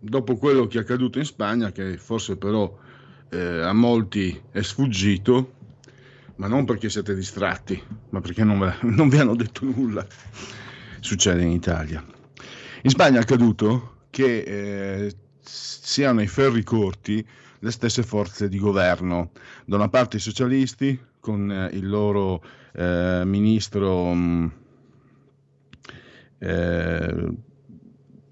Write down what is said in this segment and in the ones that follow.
dopo quello che è accaduto in Spagna, che forse però eh, a molti è sfuggito, ma non perché siete distratti, ma perché non, non vi hanno detto nulla, succede in Italia. In Spagna è accaduto che eh, siano i ferri corti le stesse forze di governo, da una parte i socialisti con eh, il loro eh, ministro... Mh, mm, eh,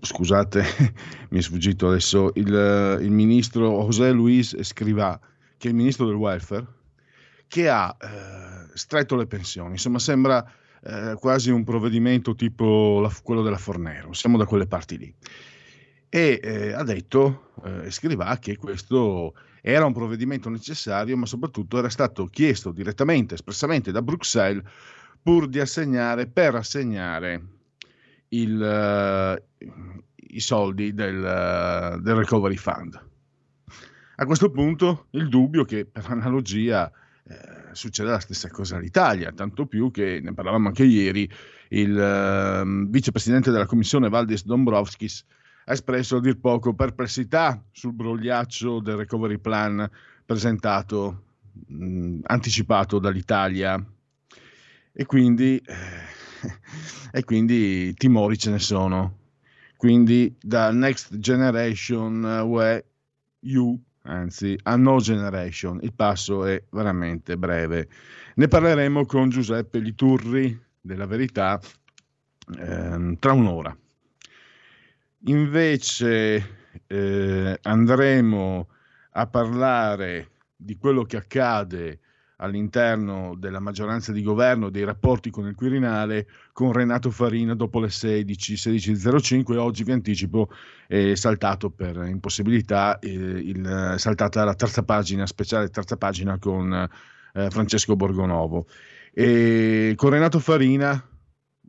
scusate, mi è sfuggito adesso, il, il, ministro José Luis Escrivá, che è il ministro del welfare, che ha eh, stretto le pensioni. Insomma, sembra eh, quasi un provvedimento tipo la, quello della Fornero, siamo da quelle parti lì. E eh, ha detto eh, Escrivá che questo era un provvedimento necessario, ma soprattutto era stato chiesto direttamente, espressamente da Bruxelles, pur di assegnare, per assegnare il, uh, i soldi del, uh, del, Recovery Fund. A questo punto il dubbio che per analogia eh, succede la stessa cosa all'Italia, tanto più che ne parlavamo anche ieri, il uh, vicepresidente della Commissione Valdis Dombrovskis ha espresso a dir poco perplessità sul brogliaccio del Recovery Plan presentato, mh, anticipato dall'Italia e quindi... Eh, e quindi timori ce ne sono. Quindi da Next Generation UE U, anzi a No Generation, il passo è veramente breve. Ne parleremo con Giuseppe Liturri della Verità ehm, tra un'ora. Invece eh, andremo a parlare di quello che accade all'interno della maggioranza di governo dei rapporti con il Quirinale con Renato Farina dopo le 16, 16.05 oggi vi anticipo è saltato per impossibilità, eh, il, saltata la terza pagina, speciale terza pagina con eh, Francesco Borgonovo. E con Renato Farina,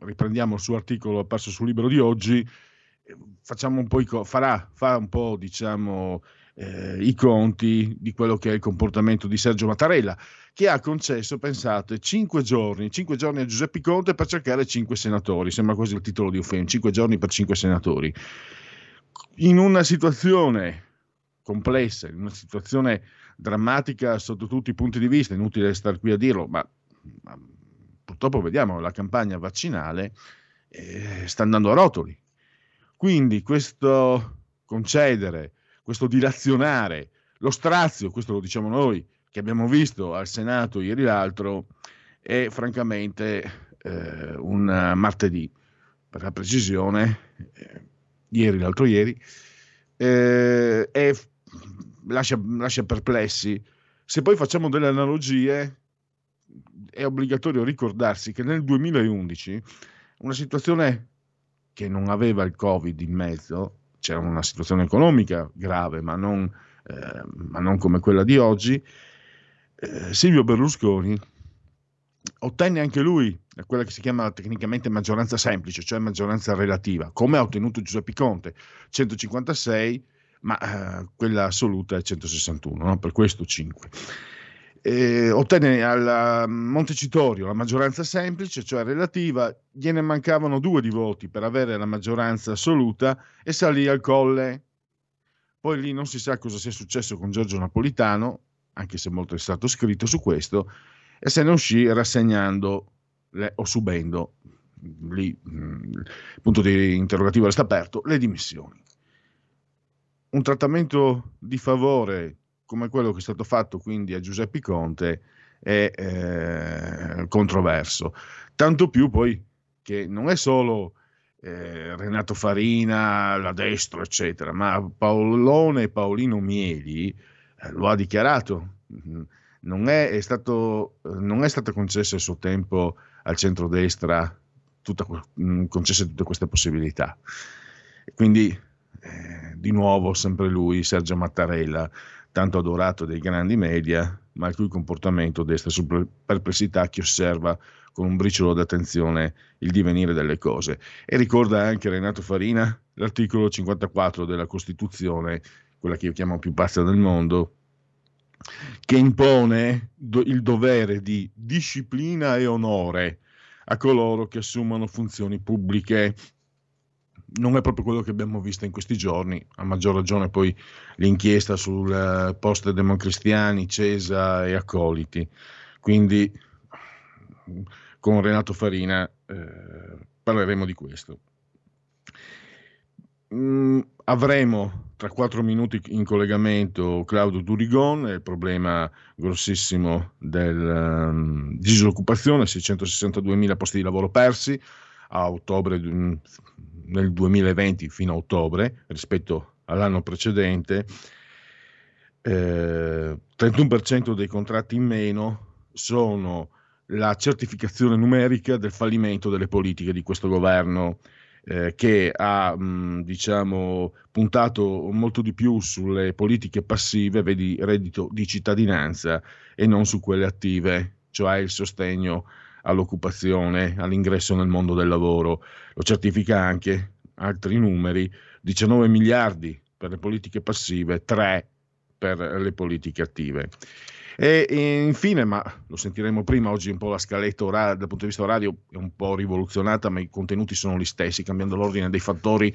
riprendiamo il suo articolo apparso sul libro di oggi, facciamo un po' i, farà, fa un po' diciamo eh, i conti di quello che è il comportamento di Sergio Mattarella che ha concesso, pensate, 5 giorni, 5 giorni a Giuseppe Conte per cercare 5 senatori, sembra quasi il titolo di un film, 5 giorni per 5 senatori. In una situazione complessa, in una situazione drammatica sotto tutti i punti di vista, inutile stare qui a dirlo, ma, ma purtroppo vediamo la campagna vaccinale eh, sta andando a rotoli. Quindi questo concedere, questo dilazionare, lo strazio, questo lo diciamo noi, che abbiamo visto al Senato ieri l'altro è francamente eh, un martedì, per la precisione, eh, ieri, l'altro ieri, eh, e lascia, lascia perplessi. Se poi facciamo delle analogie, è obbligatorio ricordarsi che nel 2011 una situazione che non aveva il Covid in mezzo, c'era una situazione economica grave, ma non, eh, ma non come quella di oggi, eh, Silvio Berlusconi ottenne anche lui quella che si chiama tecnicamente maggioranza semplice, cioè maggioranza relativa, come ha ottenuto Giuseppe Conte, 156, ma eh, quella assoluta è 161, no? per questo 5. Eh, ottenne al Montecitorio la maggioranza semplice, cioè relativa, gliene mancavano due di voti per avere la maggioranza assoluta e salì al colle. Poi lì non si sa cosa sia successo con Giorgio Napolitano, anche se molto è stato scritto su questo, e se ne uscì rassegnando le, o subendo, lì mm, il punto di interrogativo resta aperto, le dimissioni. Un trattamento di favore come quello che è stato fatto quindi a Giuseppe Conte è eh, controverso, tanto più poi che non è solo eh, Renato Farina, la destra, eccetera, ma Paolone e Paolino Mieli lo ha dichiarato. Non è, è, stato, non è stata concessa il suo tempo al centrodestra tutta, mm, concesse tutte queste possibilità. Quindi, eh, di nuovo, sempre lui, Sergio Mattarella, tanto adorato dai grandi media, ma il cui comportamento desta su perplessità chi osserva con un briciolo d'attenzione il divenire delle cose. E ricorda anche Renato Farina l'articolo 54 della Costituzione, quella che io chiamo più pazza del mondo, che impone do- il dovere di disciplina e onore a coloro che assumono funzioni pubbliche. Non è proprio quello che abbiamo visto in questi giorni, a maggior ragione poi l'inchiesta sul eh, post democristiani, Cesa e accoliti. Quindi con Renato Farina eh, parleremo di questo. Mm, avremo tra quattro minuti in collegamento Claudio Durigon, il problema grossissimo della um, disoccupazione, 662 posti di lavoro persi a ottobre nel 2020 fino a ottobre rispetto all'anno precedente, eh, 31% dei contratti in meno sono la certificazione numerica del fallimento delle politiche di questo governo eh, che ha mh, diciamo, puntato molto di più sulle politiche passive, vedi reddito di cittadinanza, e non su quelle attive, cioè il sostegno all'occupazione, all'ingresso nel mondo del lavoro. Lo certifica anche altri numeri, 19 miliardi per le politiche passive, 3 per le politiche attive. E, infine, ma lo sentiremo prima, oggi un po' la scaletta orale, dal punto di vista orario è un po' rivoluzionata, ma i contenuti sono gli stessi, cambiando l'ordine dei fattori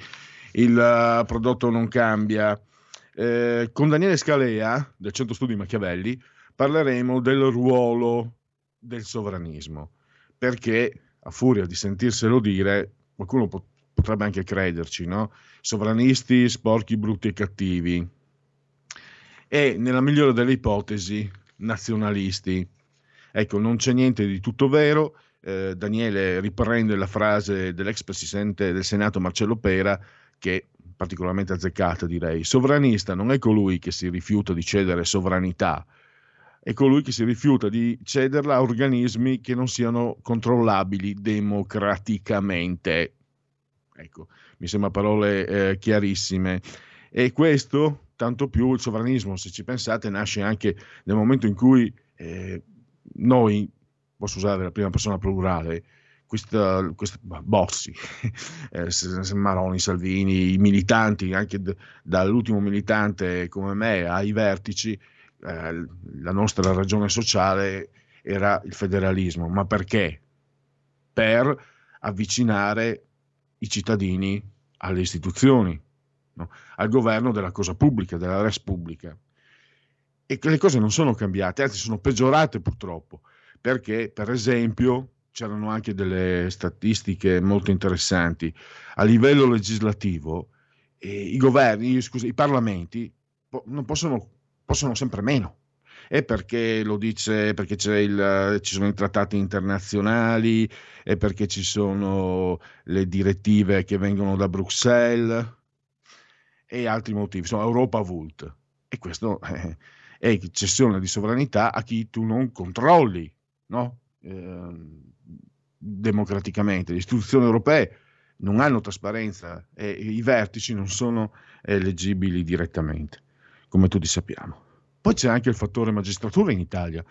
il uh, prodotto non cambia. Eh, con Daniele Scalea del Centro Studi Machiavelli parleremo del ruolo del sovranismo, perché a furia di sentirselo dire, qualcuno pot- potrebbe anche crederci, no? Sovranisti, sporchi, brutti e cattivi. E nella migliore delle ipotesi nazionalisti. Ecco, non c'è niente di tutto vero. Eh, Daniele riprende la frase dell'ex presidente del Senato Marcello Pera, che è particolarmente azzeccata, direi. Sovranista non è colui che si rifiuta di cedere sovranità, è colui che si rifiuta di cederla a organismi che non siano controllabili democraticamente. Ecco, mi sembra parole eh, chiarissime. E questo tanto più il sovranismo, se ci pensate, nasce anche nel momento in cui eh, noi, posso usare la prima persona plurale, questa, questa Bossi, eh, Maroni, Salvini, i militanti, anche d- dall'ultimo militante come me ai vertici, eh, la nostra ragione sociale era il federalismo. Ma perché? Per avvicinare i cittadini alle istituzioni, no? al governo della cosa pubblica, della res pubblica. E le cose non sono cambiate, anzi sono peggiorate purtroppo, perché per esempio c'erano anche delle statistiche molto interessanti. A livello legislativo eh, i governi, scusa, i parlamenti po- possono, possono sempre meno. E perché lo dice, perché il, ci sono i trattati internazionali, e perché ci sono le direttive che vengono da Bruxelles, e altri motivi, sono Europa Vult. E questo eh, è cessione di sovranità a chi tu non controlli, no? eh, democraticamente. Le istituzioni europee non hanno trasparenza e i vertici non sono eleggibili direttamente, come tutti sappiamo. Poi c'è anche il fattore magistratura in Italia,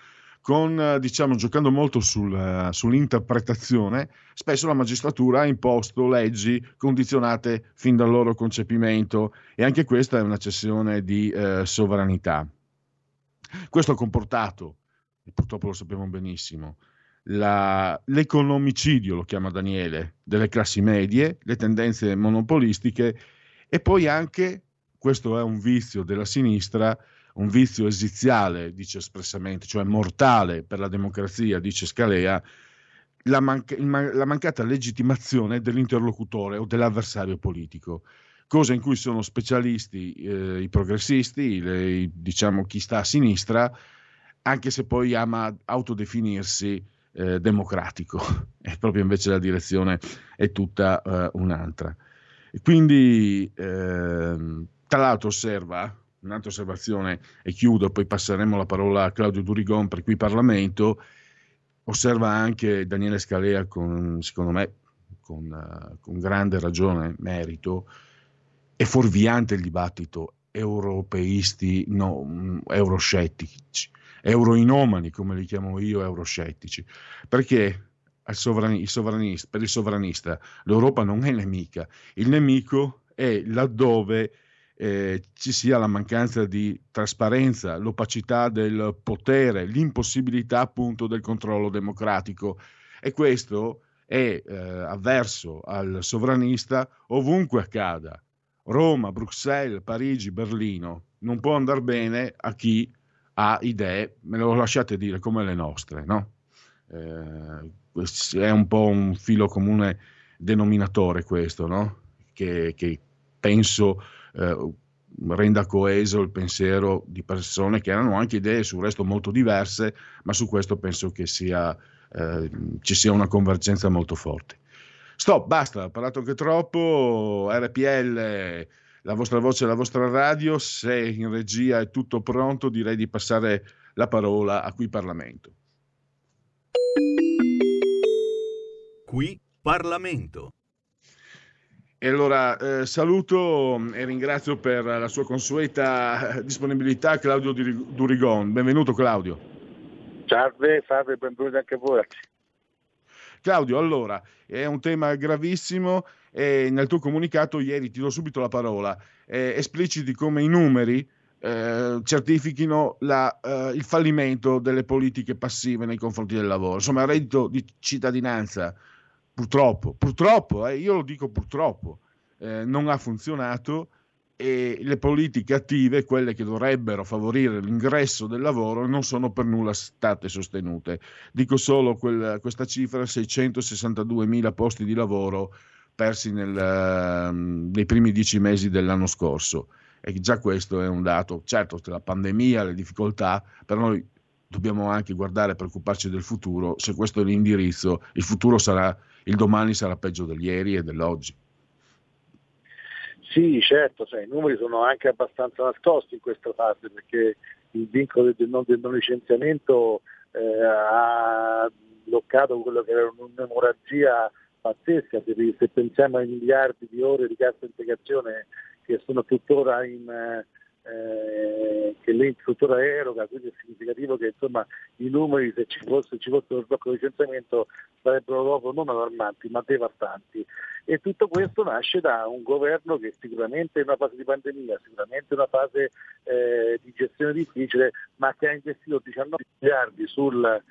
con, diciamo, giocando molto sul, sull'interpretazione, spesso la magistratura ha imposto leggi condizionate fin dal loro concepimento e anche questa è una cessione di eh, sovranità. Questo ha comportato, e purtroppo lo sappiamo benissimo, la, l'economicidio, lo chiama Daniele, delle classi medie, le tendenze monopolistiche e poi anche, questo è un vizio della sinistra, un vizio esiziale, dice espressamente, cioè mortale per la democrazia, dice Scalea, la, manca- la mancata legittimazione dell'interlocutore o dell'avversario politico cosa in cui sono specialisti eh, i progressisti, le, diciamo chi sta a sinistra, anche se poi ama autodefinirsi eh, democratico, e proprio invece la direzione è tutta eh, un'altra. quindi, ehm, tra l'altro, osserva un'altra osservazione e chiudo, poi passeremo la parola a Claudio Durigon per qui Parlamento. Osserva anche Daniele Scalea con, secondo me, con, con grande ragione, merito, è fuorviante il dibattito europeisti, no, euroscettici, euroinomani come li chiamo io, euroscettici, perché sovran- il sovranista, per il sovranista l'Europa non è nemica, il nemico è laddove eh, ci sia la mancanza di trasparenza, l'opacità del potere, l'impossibilità appunto del controllo democratico e questo è eh, avverso al sovranista ovunque accada. Roma, Bruxelles, Parigi, Berlino. Non può andare bene a chi ha idee, me lo lasciate dire, come le nostre, no? Eh, è un po' un filo comune denominatore questo, no? Che, che penso eh, renda coeso il pensiero di persone che hanno anche idee sul resto molto diverse, ma su questo penso che sia, eh, ci sia una convergenza molto forte. Stop, basta, ho parlato anche troppo, RPL, la vostra voce, la vostra radio, se in regia è tutto pronto direi di passare la parola a qui Parlamento. Qui Parlamento. E allora eh, saluto e ringrazio per la sua consueta disponibilità Claudio Durigon. Benvenuto Claudio. Salve, salve, benvenuto anche a voi. Claudio, allora, è un tema gravissimo e nel tuo comunicato ieri ti do subito la parola. Eh, espliciti come i numeri eh, certifichino la, eh, il fallimento delle politiche passive nei confronti del lavoro. Insomma, il reddito di cittadinanza Purtroppo, purtroppo, eh, io lo dico purtroppo, eh, non ha funzionato e le politiche attive, quelle che dovrebbero favorire l'ingresso del lavoro, non sono per nulla state sostenute. Dico solo quel, questa cifra, 662 mila posti di lavoro persi nel, uh, nei primi dieci mesi dell'anno scorso. E già questo è un dato, certo, la pandemia, le difficoltà, per noi dobbiamo anche guardare preoccuparci del futuro. Se questo è l'indirizzo, il futuro sarà il domani sarà peggio del ieri e dell'oggi. Sì, certo, cioè, i numeri sono anche abbastanza nascosti in questa fase perché il vincolo del non, del non licenziamento eh, ha bloccato quello che era un'emorragia pazzesca, se, se pensiamo ai miliardi di ore di cassa integrazione che sono tuttora in, eh, eh, che lei tuttora eroga, quindi è significativo che insomma, i numeri se ci fosse, ci fosse lo sblocco di licenziamento sarebbero dopo non allarmanti ma devastanti. E tutto questo nasce da un governo che sicuramente è una fase di pandemia, sicuramente è una fase eh, di gestione difficile, ma che ha investito 19 miliardi sul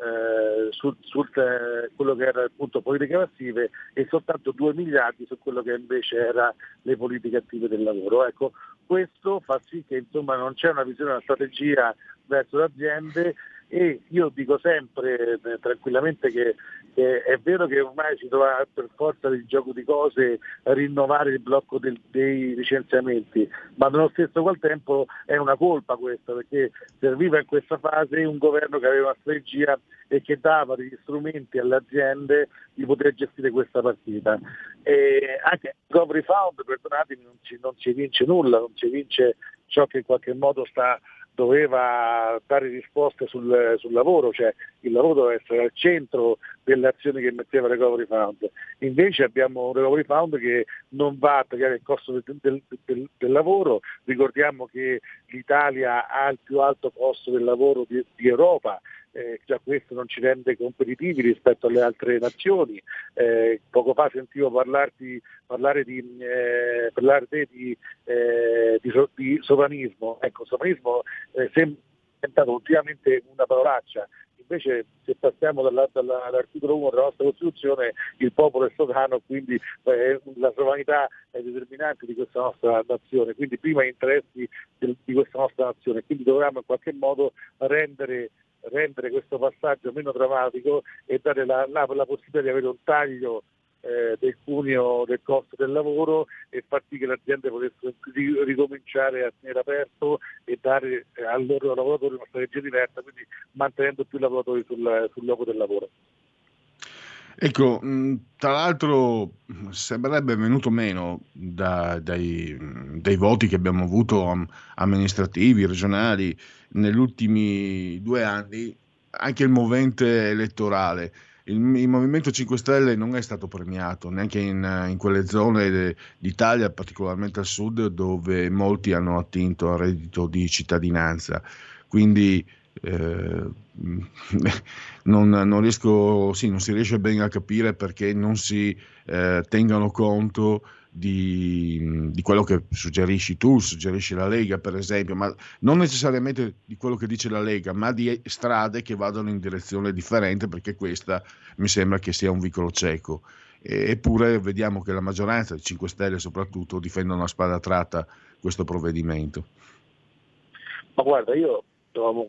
eh, su, su eh, quello che era appunto politiche passive e soltanto 2 miliardi su quello che invece era le politiche attive del lavoro. Ecco, questo fa sì che insomma, non c'è una visione, una strategia verso le aziende e io dico sempre eh, tranquillamente che, che, è vero che ormai si dovrà per forza del gioco di cose rinnovare il blocco del, dei licenziamenti, ma nello stesso qual tempo è una colpa questa perché serviva in questa fase un governo che aveva strategia e che dava degli strumenti alle aziende di poter gestire questa partita. E anche il Recovery Fund, perdonatemi, non ci, non ci vince nulla, non ci vince ciò che in qualche modo sta doveva dare risposte sul, sul, lavoro, cioè il lavoro deve essere al centro delle azioni che metteva Recovery Fund. Invece abbiamo un Recovery Fund che non va a tagliare il costo del, del, del, del lavoro, ricordiamo che l'Italia ha il più alto costo del lavoro di, di Europa, eh, già questo non ci rende competitivi rispetto alle altre nazioni. Eh, poco fa sentivo parlarti, parlare di, eh, parlare di, eh, di, di, sovranismo. Ecco, sovranismo eh, sembra diventato ultimamente una parolaccia. Invece se passiamo dalla, dall'articolo 1 della nostra Costituzione il popolo è sovrano, quindi eh, la sovranità è determinante di questa nostra nazione, quindi prima interessi del, di questa nostra nazione, quindi dovremmo in qualche modo rendere rendere questo passaggio meno drammatico e dare la, la, la possibilità di avere un taglio eh, del cuneo del costo del lavoro e far sì che le aziende potessero ricominciare a tenere aperto e dare eh, al loro lavoratori una strategia diversa, quindi mantenendo più lavoratori sul, sul luogo del lavoro. Ecco, tra l'altro sembrerebbe venuto meno da, dai, dai, voti che abbiamo avuto amministrativi, regionali, negli ultimi due anni, anche il movente elettorale. Il, il, Movimento 5 Stelle non è stato premiato neanche in, in quelle zone de, d'Italia, particolarmente al sud, dove molti hanno attinto al reddito di cittadinanza. Quindi eh, non, non, riesco, sì, non si riesce bene a capire perché non si eh, tengano conto di, di, quello che suggerisci tu, suggerisci la Lega per esempio, ma non necessariamente di quello che dice la Lega, ma di strade che vadano in direzione differente perché questa mi sembra che sia un vicolo cieco. eppure vediamo che la maggioranza, i 5 Stelle soprattutto, difendono a spada tratta questo provvedimento. Ma guarda, io trovo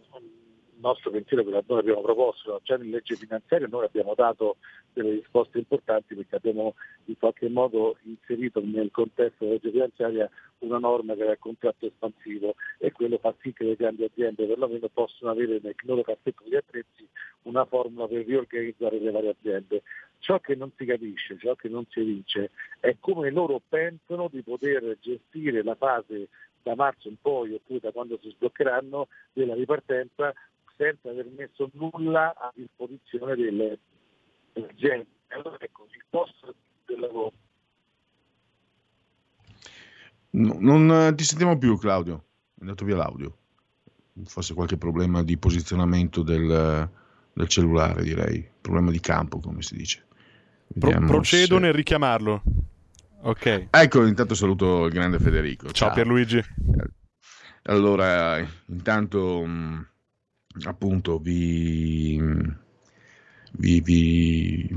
nostro pensiero che noi abbiamo proposto già in legge finanziaria, noi abbiamo dato delle risposte importanti perché abbiamo in qualche modo inserito nel contesto della legge finanziaria una norma che era il contratto espansivo e quello fa sì che le grandi aziende perlomeno possono avere nel loro cassetto di attrezzi una formula per riorganizzare le varie aziende. Ciò che non si capisce, ciò che non si evince è come loro pensano di poter gestire la fase da marzo in poi oppure da quando si sbloccheranno della ripartenza senza aver messo nulla a disposizione delle, delle aziende. Allora ecco, il costo del lavoro. No, non eh, ti sentiamo più Claudio, è andato via l'audio. Forse qualche problema di posizionamento del, del cellulare, direi. Problema di campo, come si dice. Pro- procedo se... nel richiamarlo. Ok. Ecco, intanto saluto il grande Federico. Ciao, Ciao. Pierluigi. Allora, intanto mm, appunto vi, vi, vi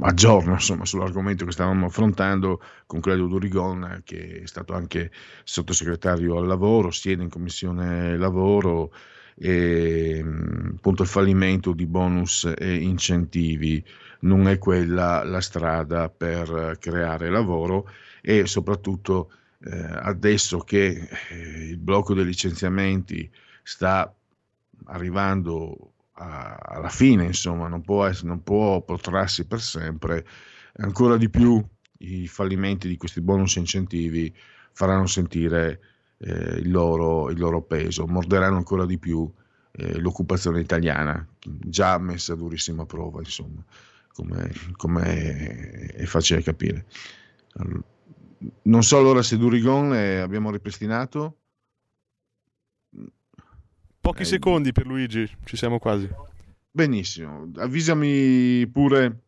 aggiorno insomma, sull'argomento che stavamo affrontando con Claudio Durigon che è stato anche sottosegretario al lavoro, siede in commissione lavoro e appunto il fallimento di bonus e incentivi non è quella la strada per creare lavoro e soprattutto eh, adesso che eh, il blocco dei licenziamenti sta arrivando a, alla fine, insomma, non può, essere, non può protrarsi per sempre, ancora di più i fallimenti di questi bonus incentivi faranno sentire eh, il, loro, il, loro, peso, morderanno ancora di più eh, l'occupazione italiana, già messa a durissima prova, insomma, come, come è facile capire. Non so allora se Durigon eh, abbiamo ripristinato. Pochi eh, secondi per Luigi, ci siamo quasi. Benissimo, avvisami pure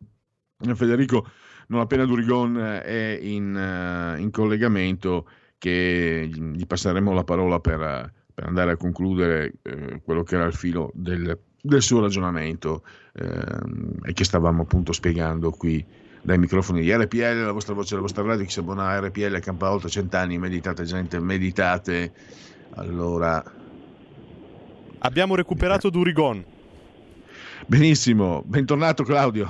Federico, non appena Durigon è in, uh, in collegamento, che gli passeremo la parola per, per andare a concludere uh, quello che era il filo del, del suo ragionamento uh, e che stavamo appunto spiegando qui dai microfoni di RPL, la vostra voce, la vostra radio, chi si abbona a RPL campa oltre cent'anni, meditate gente, meditate. Allora, Abbiamo recuperato Durigon. Benissimo, bentornato Claudio.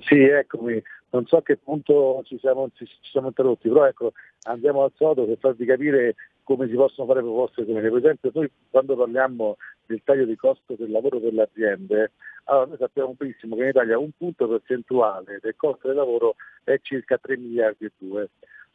Sì, eccomi. Non so a che punto ci siamo, ci, ci siamo interrotti, però ecco, andiamo al sodo per farvi capire come si possono fare proposte come per esempio noi quando parliamo del taglio di costo del lavoro per le aziende, allora noi sappiamo benissimo che in Italia un punto percentuale del costo del lavoro è circa 3 miliardi e 2.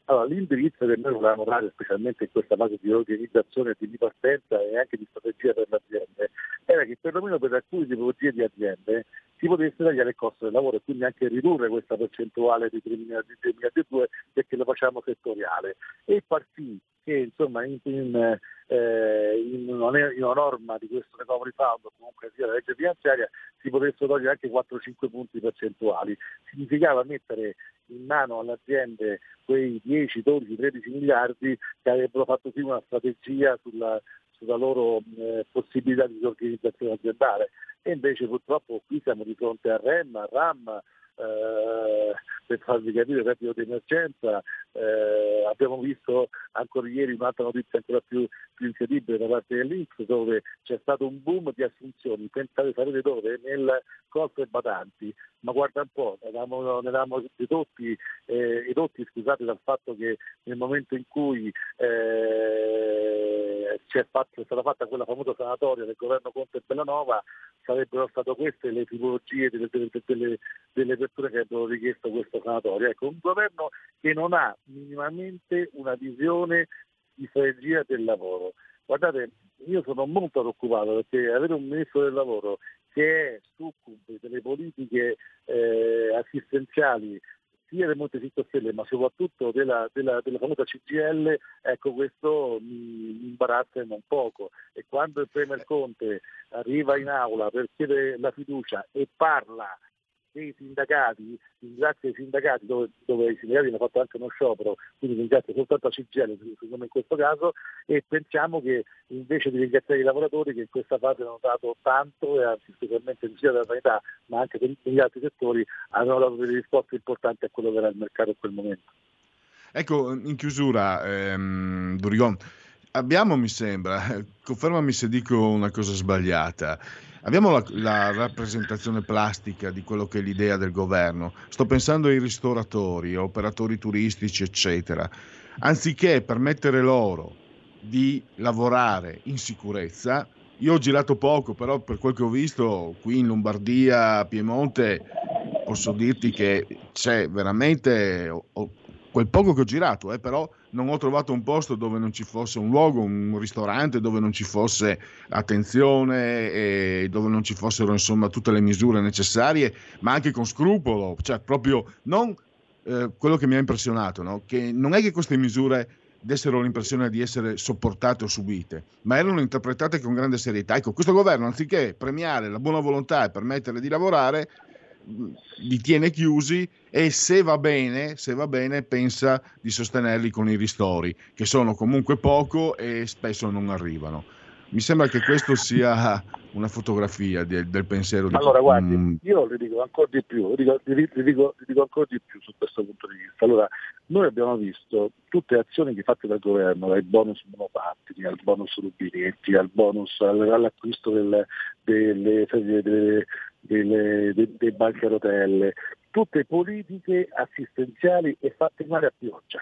Allora, l'indirizzo che noi volevamo dare, specialmente in questa fase di organizzazione, di ripartenza e anche di strategia per le aziende, era che perlomeno per alcune tipologie di aziende si potesse tagliare il costo del lavoro e quindi anche ridurre questa percentuale di 3 miliardi, 3 miliardi e 2 perché lo facciamo settoriale e far sì che insomma in, in, eh, in, una, in, una, norma di questo recovery fund o comunque sia la legge finanziaria si potessero togliere anche 4-5 punti percentuali. Significava mettere in mano alle aziende quei 10, 12, 13 miliardi che avrebbero fatto sì una strategia sulla, sulla loro eh, possibilità di organizzazione aziendale. E invece purtroppo qui siamo di fronte a REM, a RAM, eh, per farvi capire reddito di emergenza. Eh, abbiamo visto ancora ieri un'altra notizia ancora più, più incredibile da parte dell'Inps dove c'è stato un boom di assunzioni, pensate sapete dove? Nel corpo e badanti, ma guarda un po', ne eravamo, ridotti, eh, ridotti scusate, dal fatto che nel momento in cui eh, fatto, è stata fatta quella famosa sanatoria del governo Conte e Bellanova, sarebbero state queste le tipologie delle, delle, delle, delle persone che avrebbero richiesto questa sanatoria. Ecco, un governo che non ha minimamente una visione di strategia del lavoro. Guardate, io sono molto preoccupato perché avere un ministro del lavoro che è succube delle politiche eh, assistenziali sia del Monte 5 Stelle ma soprattutto della, della, della famosa CGL, ecco questo mi, mi imbarazza non poco. E quando il Premier Conte arriva in aula per chiedere la fiducia e parla dei sindacati, ringrazio i sindacati dove, dove, i sindacati hanno fatto anche uno sciopero, quindi ringrazio soltanto la CGL in questo caso e pensiamo che invece di ringraziare i lavoratori che in questa fase hanno dato tanto e anzi specialmente sia della sanità ma anche per gli altri settori hanno dato delle risposte importanti a quello che era il mercato in quel momento. Ecco, in chiusura, ehm, Durigon, abbiamo, mi sembra, confermami se dico una cosa sbagliata, Abbiamo la, la, rappresentazione plastica di quello che è l'idea del governo. Sto pensando ai ristoratori, operatori turistici, eccetera. Anziché permettere loro di lavorare in sicurezza, io ho girato poco, però per quel che ho visto qui in Lombardia, Piemonte, posso dirti che c'è veramente quel poco che ho girato, eh, però non ho trovato un posto dove non ci fosse un luogo, un ristorante dove non ci fosse attenzione e dove non ci fossero insomma tutte le misure necessarie, ma anche con scrupolo, cioè proprio non eh, quello che mi ha impressionato, no? che non è che queste misure dessero l'impressione di essere sopportate o subite, ma erano interpretate con grande serietà. Ecco, questo governo, anziché premiare la buona volontà e permettere di lavorare, li tiene chiusi e se va bene, se va bene pensa di sostenerli con i ristori, che sono comunque poco e spesso non arrivano. Mi sembra che questo sia una fotografia del, del pensiero di Allora, guardi, io le dico ancora di più, le dico, le dico, le dico ancora di più su questo punto di vista. Allora, noi abbiamo visto tutte le azioni che fatte dal governo, dai bonus monopattini, al bonus rubinetti, al bonus all'acquisto delle, delle, delle, delle, banchi a rotelle, tutte politiche assistenziali e fatte male a pioggia.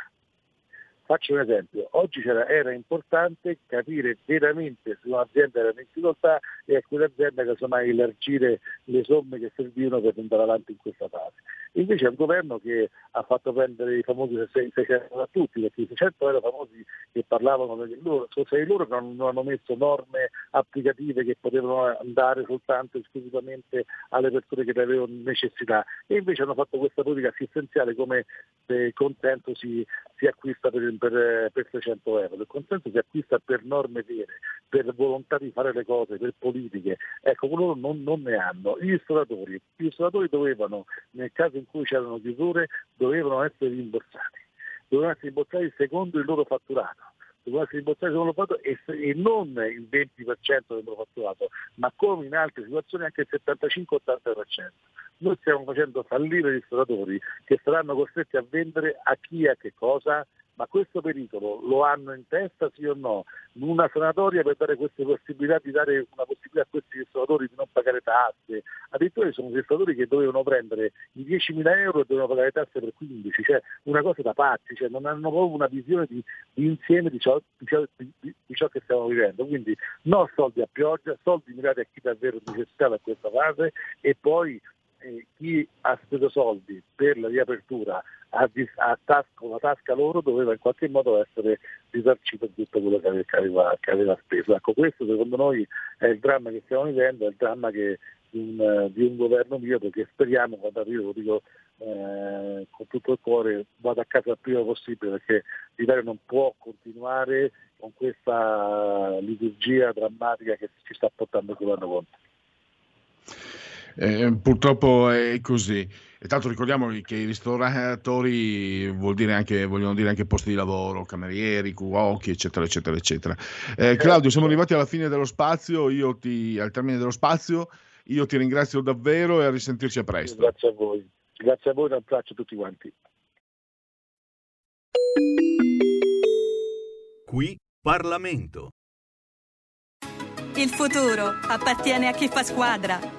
Faccio un esempio, oggi era importante capire veramente se un'azienda era in difficoltà e a quell'azienda casomai elargire le somme che servivano per andare avanti in questa fase. Invece è un governo che ha fatto prendere i famosi 600 a tutti, perché i 600 erano famosi che parlavano di loro, stati loro che non, hanno messo norme applicative che potevano andare soltanto esclusivamente alle persone che ne avevano necessità e invece hanno fatto questa politica assistenziale come il consenso si, si acquista per, per, per 600 euro, il consenso si acquista per norme vere, per volontà di fare le cose, per politiche, ecco loro non, non ne hanno. Gli ristoratori, gli ristoratori dovevano, nel caso in cui c'erano chiusure, dovevano essere rimborsati, dovevano essere rimborsati secondo il loro fatturato doveva essere rimborsati secondo fatto e, e, non il 20% del loro fatturato, ma come in altre situazioni anche il 75-80%. Noi stiamo facendo fallire i ristoratori che saranno costretti a vendere a chi e a che cosa? Ma questo pericolo lo hanno in testa sì o no? Una sanatoria per dare queste possibilità di dare una possibilità a questi ristoratori di non pagare tasse, addirittura ci sono ristoratori che dovevano prendere i 10.000 euro e dovevano pagare tasse per 15, cioè una cosa da pazzi, cioè non hanno proprio una visione di, di insieme di ciò, di, ciò, di, ciò, che stiamo vivendo. Quindi no soldi a pioggia, soldi mirati a chi davvero necessitava in questa fase e poi chi ha speso soldi per la riapertura a, a tasca, la tasca loro doveva in qualche modo essere risarcito di tutto quello che aveva, che aveva, speso. Ecco, questo secondo noi è il dramma che stiamo vivendo, è il dramma che di un, di un governo mio perché speriamo arrivo, lo dico eh, con tutto il cuore, vado a casa il prima possibile perché l'Italia non può continuare con questa liturgia drammatica che ci sta portando il governo Conte. Eh, purtroppo è così. E tanto ricordiamo che i ristoratori vuol dire anche, vogliono dire anche posti di lavoro, camerieri, cuochi, eccetera, eccetera, eccetera. Eh, Claudio, siamo arrivati alla fine dello spazio, io ti, al termine dello spazio, io ti ringrazio davvero e a risentirci a presto. Grazie a voi, grazie a voi, un abbraccio a tutti quanti. Qui Parlamento. Il futuro appartiene a chi fa squadra.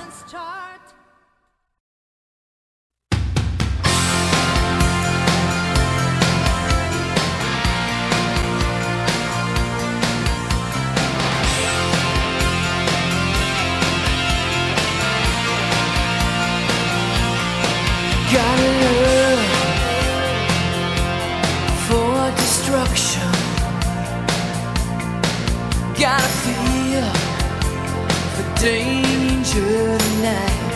gotta look for destruction. Gotta feel the danger tonight.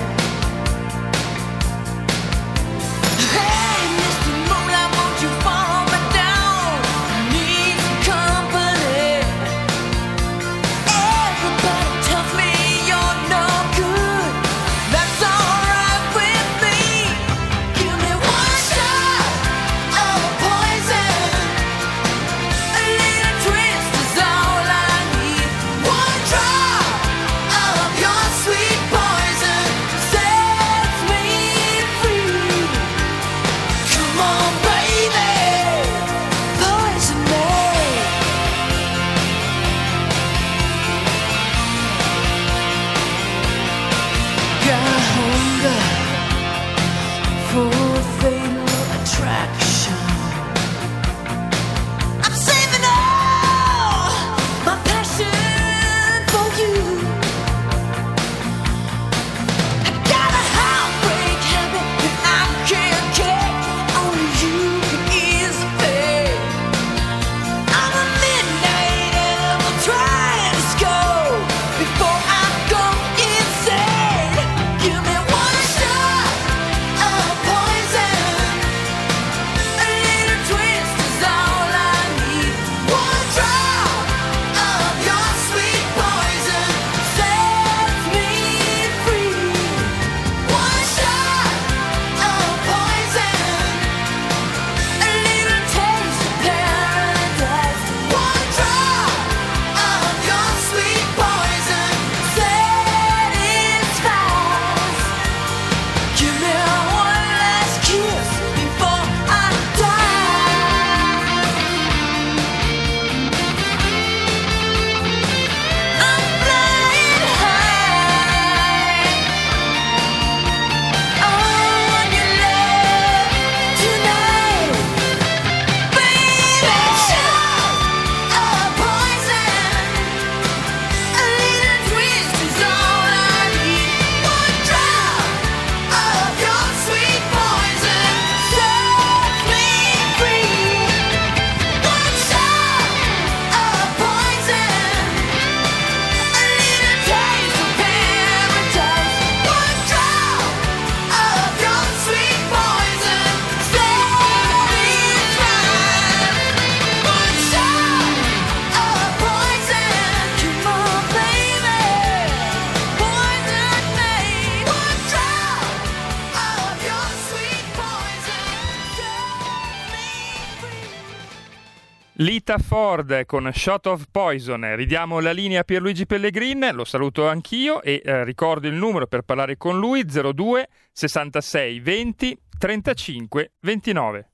Lita Ford con Shot of Poison. Ridiamo la linea a Pierluigi Pellegrin, lo saluto anch'io e eh, ricordo il numero per parlare con lui 02 66 20 35 29.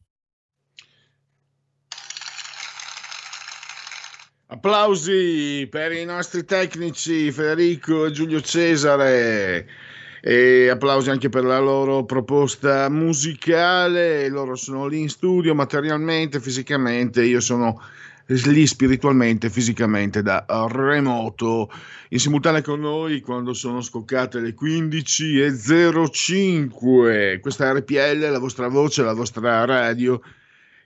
Applausi per i nostri tecnici Federico e Giulio Cesare e applausi anche per la loro proposta musicale. Loro sono lì in studio materialmente, fisicamente, io sono lì spiritualmente, fisicamente da remoto. In simultanea con noi quando sono scoccate le 15.05. Questa RPL, la vostra voce, la vostra radio.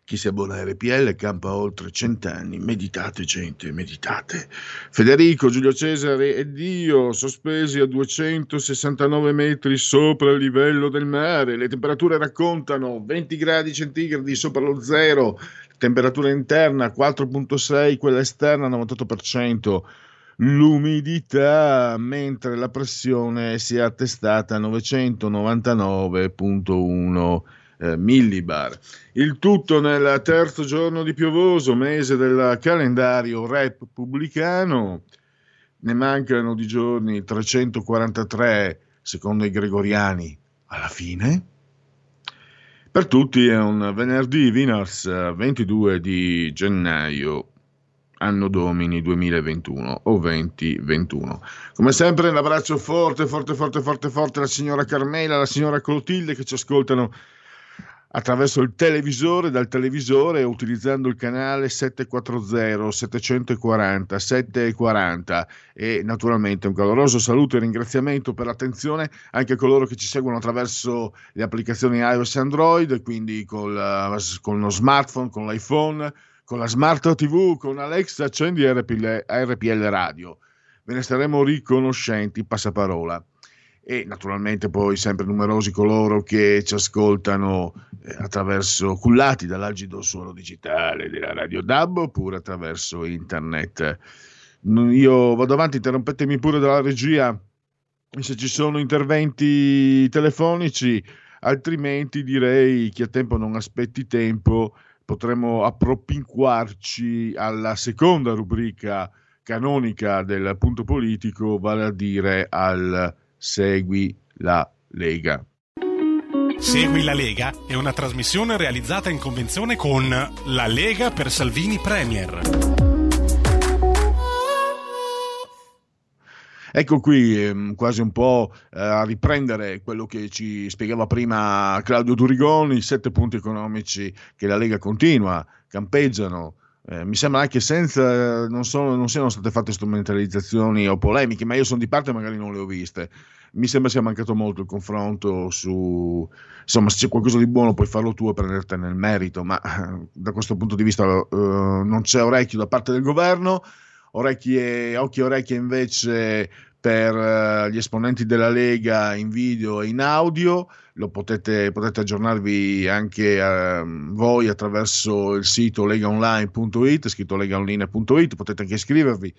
Chi si abbona a RPL campa oltre cent'anni. Meditate, gente, meditate. Federico, Giulio Cesare ed io sospesi a 269 metri sopra il livello del mare. Le temperature raccontano 20 gradi centigradi sopra lo zero. Temperatura interna 4.6, quella esterna 98%. L'umidità, mentre la pressione si è attestata a 999.1 eh, millibar. Il tutto nel terzo giorno di piovoso, mese del calendario repubblicano. Ne mancano di giorni 343 secondo i gregoriani alla fine. Per tutti è un venerdì Vinars 22 di gennaio anno domini 2021 o 2021. Come sempre un abbraccio forte, forte, forte, forte, forte alla signora Carmela, alla signora Clotilde che ci ascoltano attraverso il televisore, dal televisore utilizzando il canale 740 740 740 e naturalmente un caloroso saluto e ringraziamento per l'attenzione anche a coloro che ci seguono attraverso le applicazioni iOS e Android, quindi col, con lo smartphone, con l'iPhone, con la smart TV, con Alexa, accendi RPL, RPL Radio. Ve ne staremo riconoscenti, passaparola e naturalmente poi sempre numerosi coloro che ci ascoltano eh, attraverso cullati dall'agido suono digitale della Radio DAB oppure attraverso internet. Io vado avanti, interrompetemi pure dalla regia se ci sono interventi telefonici, altrimenti direi che a tempo non aspetti tempo, potremmo appropinquarci alla seconda rubrica canonica del punto politico, vale a dire al Segui la Lega. Segui la Lega è una trasmissione realizzata in convenzione con La Lega per Salvini Premier. Ecco qui ehm, quasi un po' eh, a riprendere quello che ci spiegava prima Claudio Durigoni, i sette punti economici che la Lega continua, campeggiano. Eh, mi sembra anche senza, non, sono, non siano state fatte strumentalizzazioni o polemiche, ma io sono di parte e magari non le ho viste. Mi sembra sia mancato molto il confronto su insomma se c'è qualcosa di buono puoi farlo tu e prendertene nel merito ma eh, da questo punto di vista uh, non c'è orecchio da parte del governo. Orecchie, occhi e orecchie invece per uh, gli esponenti della Lega in video e in audio. Lo potete, potete aggiornarvi anche uh, voi attraverso il sito legaonline.it scritto legaonline.it potete anche iscrivervi.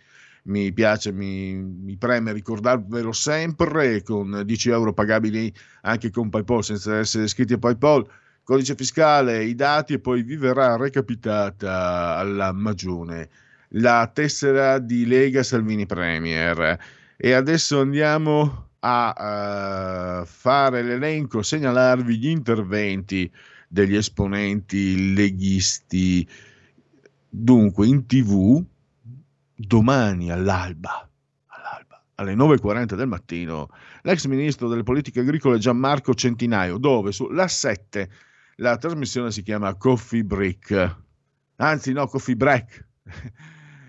Mi piace, mi, mi, preme ricordarvelo sempre, con 10 euro pagabili anche con PayPal senza essere iscritti a PayPal, codice fiscale, i dati e poi vi verrà recapitata alla magione la tessera di Lega Salvini Premier. E adesso andiamo a uh, fare l'elenco, segnalarvi gli interventi degli esponenti leghisti. Dunque, in tv domani all'alba, all'alba alle 9.40 del mattino, l'ex ministro delle politiche agricole Gianmarco Centinaio, dove sulla 7 la trasmissione si chiama Coffee Break, anzi no, Coffee Break.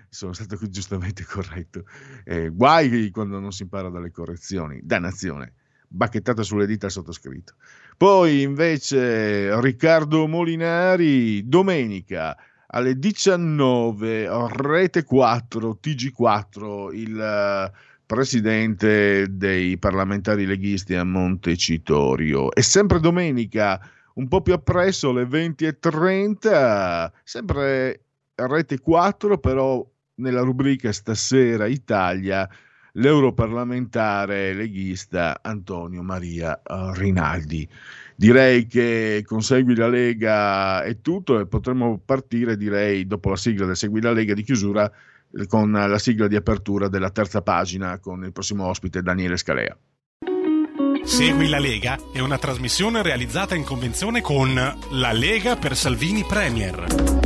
Sono stato giustamente corretto. Eh, guai quando non si impara dalle correzioni. Dannazione. Bacchettata sulle dita al sottoscritto. Poi invece Riccardo Molinari, domenica alle 19 Rete 4 TG4 il eh, presidente dei parlamentari leghisti a Montecitorio e sempre domenica un po' più appresso alle 20.30 sempre Rete 4 però nella rubrica stasera Italia l'europarlamentare leghista Antonio Maria Rinaldi Direi che con Segui la Lega è tutto e potremmo partire, direi, dopo la sigla del Segui la Lega di chiusura, eh, con la sigla di apertura della terza pagina con il prossimo ospite Daniele Scalea. Segui la Lega è una trasmissione realizzata in convenzione con La Lega per Salvini Premier.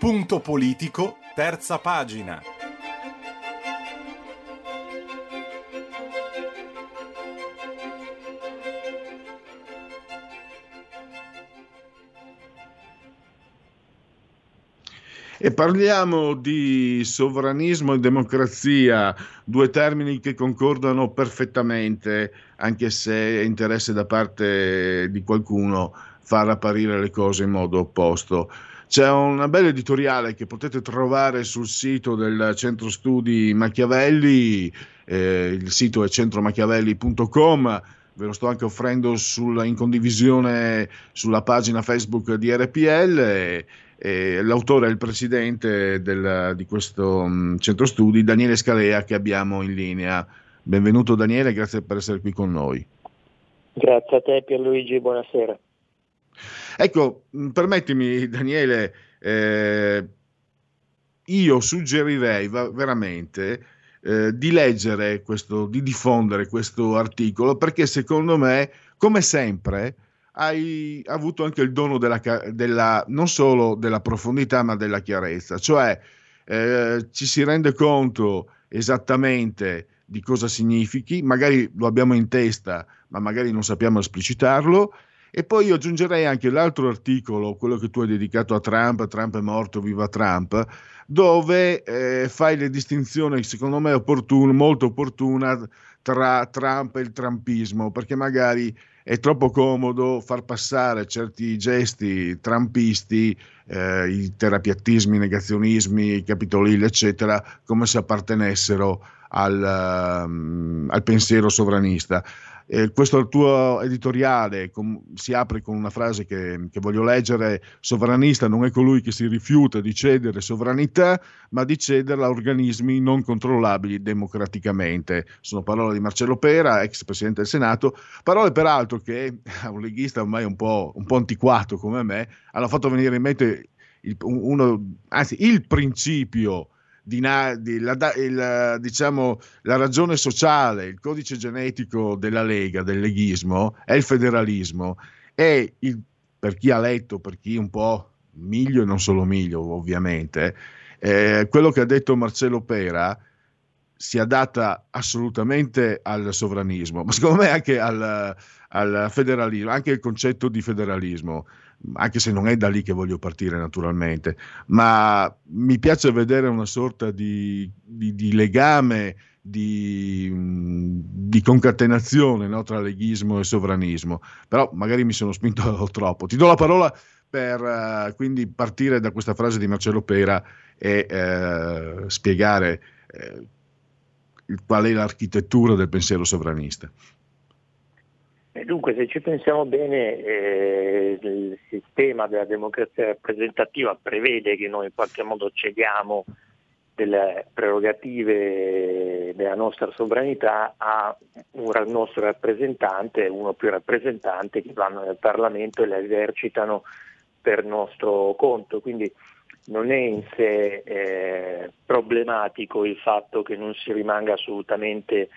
Punto politico, terza pagina. E parliamo di sovranismo e democrazia, due termini che concordano perfettamente, anche se è interesse da parte di qualcuno far apparire le cose in modo opposto. C'è una bella editoriale che potete trovare sul sito del Centro Studi Machiavelli, eh, il sito è centromachiavelli.com, ve lo sto anche offrendo sul- in condivisione sulla pagina Facebook di RPL. e- e l'autore è il presidente del- di questo mh, centro studi, Daniele Scalea, che abbiamo in linea. Benvenuto Daniele, grazie per essere qui con noi. Grazie a te Pierluigi, buonasera. Ecco, mh, permettimi Daniele, eh, io suggerirei veramente eh, di leggere questo, di diffondere questo articolo perché secondo me, come sempre, hai avuto anche il dono della, della- non solo della profondità ma della chiarezza, cioè eh, ci si rende conto esattamente di cosa significhi, magari lo abbiamo in testa ma magari non sappiamo esplicitarlo e poi io aggiungerei anche l'altro articolo, quello che tu hai dedicato a Trump, Trump è morto, viva Trump, dove eh, fai le distinzioni, secondo me opportune, molto opportuna, tra Trump e il trumpismo, perché magari è troppo comodo far passare certi gesti trumpisti, eh, i terapiattismi, i negazionismi, i capitolilli, eccetera, come se appartenessero al, um, al pensiero sovranista. Eh, questo tuo editoriale com- si apre con una frase che, che voglio leggere, sovranista non è colui che si rifiuta di cedere sovranità, ma di cederla a organismi non controllabili democraticamente. Sono parole di Marcello Pera, ex Presidente del Senato, parole peraltro che a un leghista ormai un po', un po' antiquato come me hanno fatto venire in mente il, uno, anzi, il principio di, di- la, il, diciamo, la ragione sociale, il codice genetico della Lega, del leghismo, è il federalismo. E il- per chi ha letto, per chi un po' miglio e non solo miglio, ovviamente, eh, quello che ha detto Marcello Pera si adatta assolutamente al sovranismo, ma secondo me anche al, al federalismo, anche il concetto di federalismo, anche se non è da lì che voglio partire naturalmente, ma mi piace vedere una sorta di, di- di legame, di, di concatenazione no, tra leghismo e sovranismo, però magari mi sono spinto troppo. Ti do la parola per eh, quindi partire da questa frase di Marcello Pera e eh, spiegare il- qual è l'architettura del pensiero sovranista. E dunque, se ci pensiamo bene, eh, il sistema della democrazia rappresentativa prevede che noi in qualche modo cediamo delle prerogative della nostra sovranità a un nostro rappresentante, uno più rappresentante che vanno nel Parlamento e la esercitano per nostro conto. Quindi non è in sé eh, problematico il fatto che non si rimanga assolutamente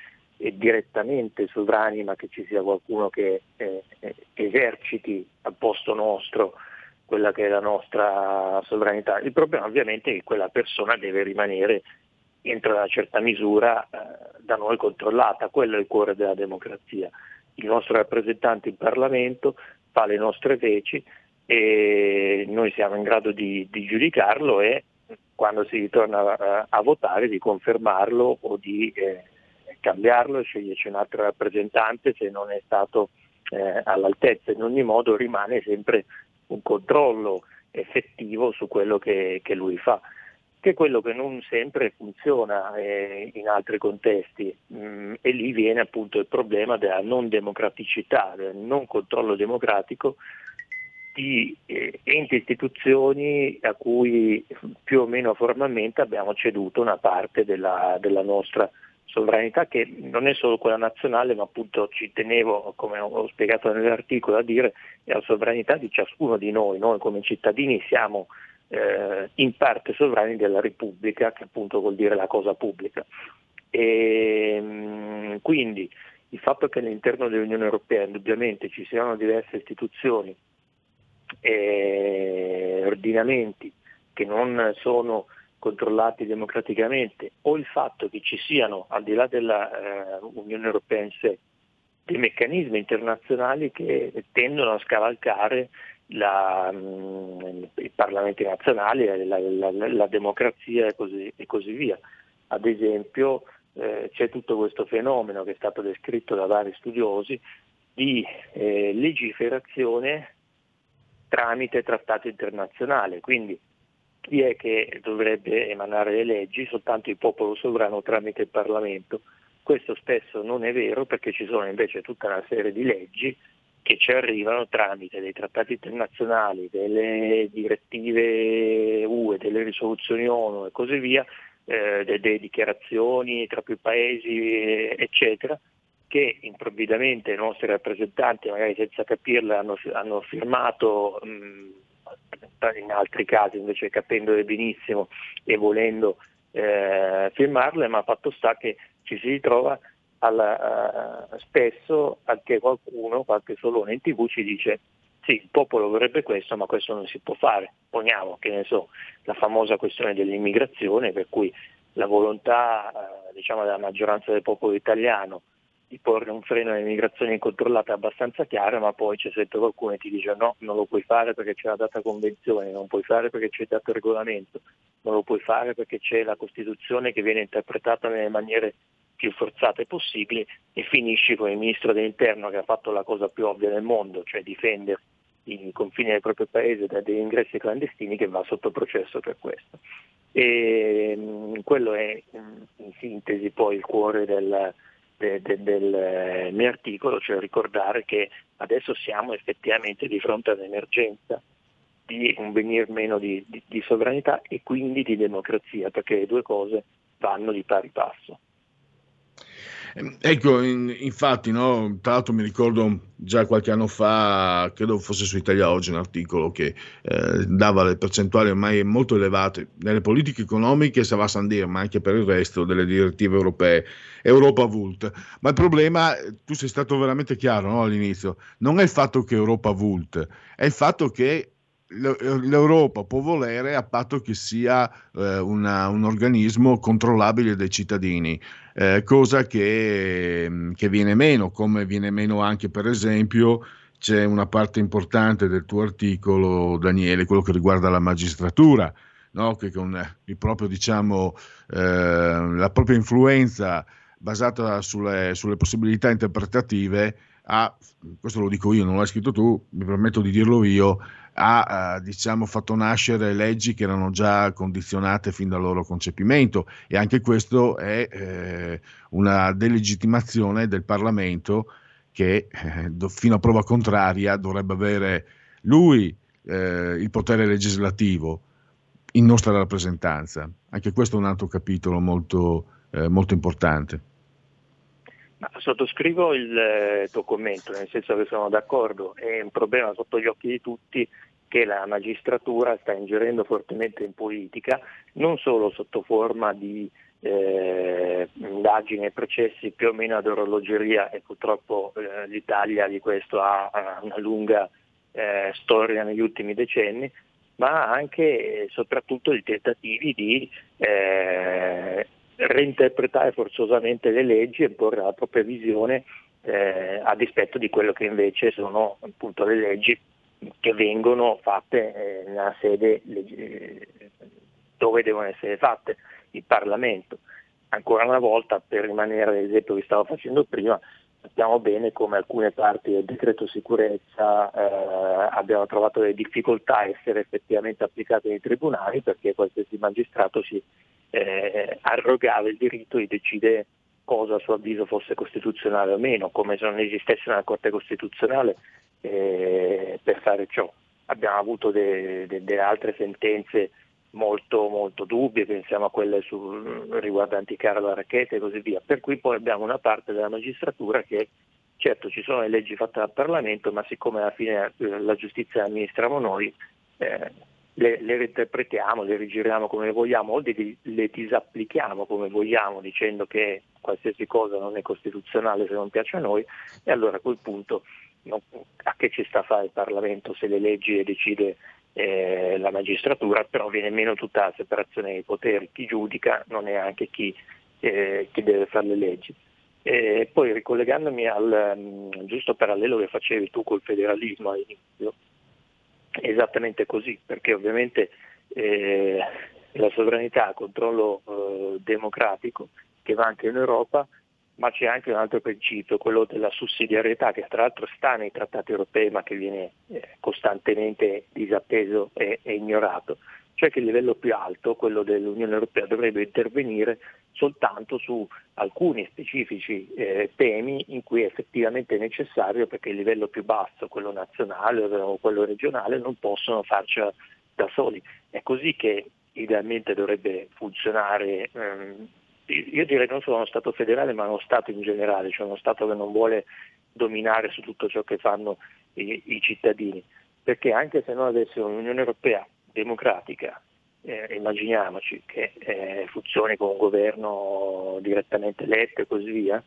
direttamente sovrani, ma che ci sia qualcuno che eh, eh, eserciti al posto nostro quella che è la nostra sovranità. Il problema ovviamente è che quella persona deve rimanere entro una certa misura eh, da noi controllata, quello è il cuore della democrazia. Il nostro rappresentante in Parlamento fa le nostre veci e noi siamo in grado di, di giudicarlo e quando si ritorna a, a votare di confermarlo o di eh, cambiarlo e sceglierci un altro rappresentante se non è stato eh, all'altezza. In ogni modo rimane sempre un controllo effettivo su quello che, che lui fa, che è quello che non sempre funziona eh, in altri contesti Mm, e lì viene appunto il problema della non democraticità, del non controllo democratico di eh, enti e istituzioni a cui più o meno formalmente abbiamo ceduto una parte della, della nostra sovranità che non è solo quella nazionale, ma appunto ci tenevo, come ho spiegato nell'articolo, a dire è la sovranità di ciascuno di noi. Noi come cittadini siamo eh, in parte sovrani della Repubblica, che appunto vuol dire la cosa pubblica. E, mh, quindi il fatto che all'interno dell'Unione Europea indubbiamente ci siano diverse istituzioni e ordinamenti che non sono controllati democraticamente o il fatto che ci siano, al di là dell'Unione Europea in sé, dei meccanismi internazionali che tendono a scavalcare la, mh, i parlamenti nazionali, la- la- la democrazia e così, e così via. Ad esempio eh, c'è tutto questo fenomeno che è stato descritto da vari studiosi di eh, legiferazione tramite trattato internazionale, quindi chi è che dovrebbe emanare le leggi? Soltanto il popolo sovrano tramite il Parlamento. Questo spesso non è vero perché ci sono invece tutta una serie di leggi che ci arrivano tramite dei trattati internazionali, delle direttive UE, delle risoluzioni ONU e così via, eh, delle dichiarazioni tra più paesi, eh, eccetera, che improvvidamente i nostri rappresentanti, magari senza capirla, hanno, hanno firmato mh, in altri casi invece capendole benissimo e volendo eh, firmarle, ma fatto sta che ci si ritrova alla, eh, spesso anche qualcuno, qualche solone in tv ci dice sì, il popolo vorrebbe questo, ma questo non si può fare. Poniamo, che ne so, la famosa questione dell'immigrazione, per cui la volontà eh, diciamo, della maggioranza del popolo italiano di porre un freno all'immigrazione incontrollata è abbastanza chiara, ma poi c'è sempre qualcuno che ti dice no, non lo puoi fare perché c'è la data convenzione, non puoi fare perché c'è dato il regolamento, non lo puoi fare perché c'è la Costituzione che viene interpretata nelle maniere più forzate possibili e finisci con il ministro dell'interno che ha fatto la cosa più ovvia del mondo, cioè difendere i confini del proprio paese da degli ingressi clandestini che va sotto processo per questo. E, mh, quello è mh, in sintesi poi il cuore del, de- de- del eh, mio articolo, cioè ricordare che adesso siamo effettivamente di fronte all'emergenza di un venir meno di, di- di sovranità e quindi di democrazia, perché le due cose vanno di pari passo. Ecco, in- infatti, no, tra l'altro mi ricordo già qualche anno fa, credo fosse su Italia Oggi, un articolo che eh, dava le percentuali ormai molto elevate nelle politiche economiche, se va a dire, ma anche per il resto delle direttive europee, Europa Vult. Ma il problema, tu sei stato veramente chiaro no, all'inizio, non è il fatto che Europa Vult, è il fatto che l'Europa può volere a patto che sia eh, una- un organismo controllabile dai cittadini, eh, cosa che, mm, che viene meno, come viene meno anche per esempio c'è una parte importante del tuo articolo, Daniele, quello che riguarda la magistratura, no? che con proprio, diciamo, eh, la propria influenza basata sulle, sulle possibilità interpretative ha, questo lo dico io, non l'hai scritto tu, mi permetto di dirlo io, ha eh, diciamo, fatto nascere leggi che erano già condizionate fin dal loro concepimento e anche questo è eh, una delegittimazione del Parlamento che eh, fino a prova contraria dovrebbe avere lui eh, il potere legislativo in nostra rappresentanza. Anche questo è un altro capitolo molto, eh, molto importante. Sottoscrivo il eh, tuo commento, nel senso che sono d'accordo, è un problema sotto gli occhi di tutti che la magistratura sta ingerendo fortemente in politica, non solo sotto forma di eh, indagini e processi più o meno ad orologeria e purtroppo eh, l'Italia di questo ha, ha una lunga eh, storia negli ultimi decenni, ma anche e soprattutto di tentativi di eh, reinterpretare forzosamente le leggi e porre la propria visione eh, a dispetto di quello che invece sono appunto le leggi che vengono fatte eh, nella sede leg- dove devono essere fatte, il Parlamento. Ancora una volta, per rimanere all'esempio che stavo facendo prima, sappiamo bene come alcune parti del decreto sicurezza eh, abbiano trovato delle difficoltà a essere effettivamente applicate nei tribunali perché qualsiasi magistrato si eh, arrogava il diritto di decidere cosa a suo avviso fosse costituzionale o meno, come se non esistesse una Corte Costituzionale eh, per fare ciò. Abbiamo avuto delle de, de altre sentenze molto, molto dubbie, pensiamo a quelle su, riguardanti Carlo Racchetta e così via, per cui poi abbiamo una parte della magistratura che certo ci sono le leggi fatte dal Parlamento, ma siccome alla fine eh, la giustizia la amministriamo noi, eh, le, le reinterpretiamo, le rigiriamo come vogliamo o le, le disapplichiamo come vogliamo dicendo che qualsiasi cosa non è costituzionale se non piace a noi e allora a quel punto a che ci sta a fare il Parlamento se le leggi le decide eh, la magistratura, però viene meno tutta la separazione dei poteri, chi giudica non è anche chi, eh, chi deve fare le leggi. E poi ricollegandomi al um, giusto parallelo che facevi tu col federalismo all'inizio, esattamente così, perché ovviamente eh, la sovranità a controllo eh, democratico che va anche in Europa, ma c'è anche un altro principio, quello della sussidiarietà, che tra l'altro sta nei trattati europei ma che viene eh, costantemente disatteso e, e ignorato, cioè che il livello più alto, quello dell'Unione Europea, dovrebbe intervenire soltanto su alcuni specifici eh, temi in cui è effettivamente necessario perché il livello più basso, quello nazionale o quello regionale, non possono farcela da soli. È così che idealmente dovrebbe funzionare. Ehm, io direi non solo uno Stato federale ma uno Stato in generale, cioè uno Stato che non vuole dominare su tutto ciò che fanno i, i cittadini, perché anche se noi avessimo un'Unione Europea democratica, eh, immaginiamoci che eh, funzioni con un governo direttamente eletto e così via,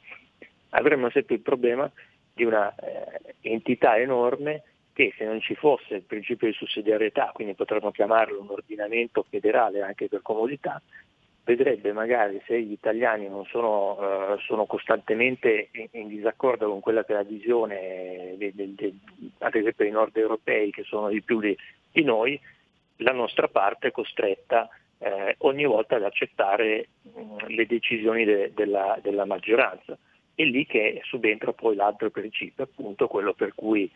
avremmo sempre il problema di una eh, entità enorme che se non ci fosse il principio di sussidiarietà, quindi potremmo chiamarlo un ordinamento federale anche per comodità, vedrebbe magari se gli italiani non sono, uh, sono costantemente in, in, disaccordo con quella che è la visione, de, de, de, ad esempio dei nord europei che sono di più di, di noi, la nostra parte è costretta eh, ogni volta ad accettare mh, le decisioni de, della, della, maggioranza. È lì che subentra poi l'altro principio, appunto quello per cui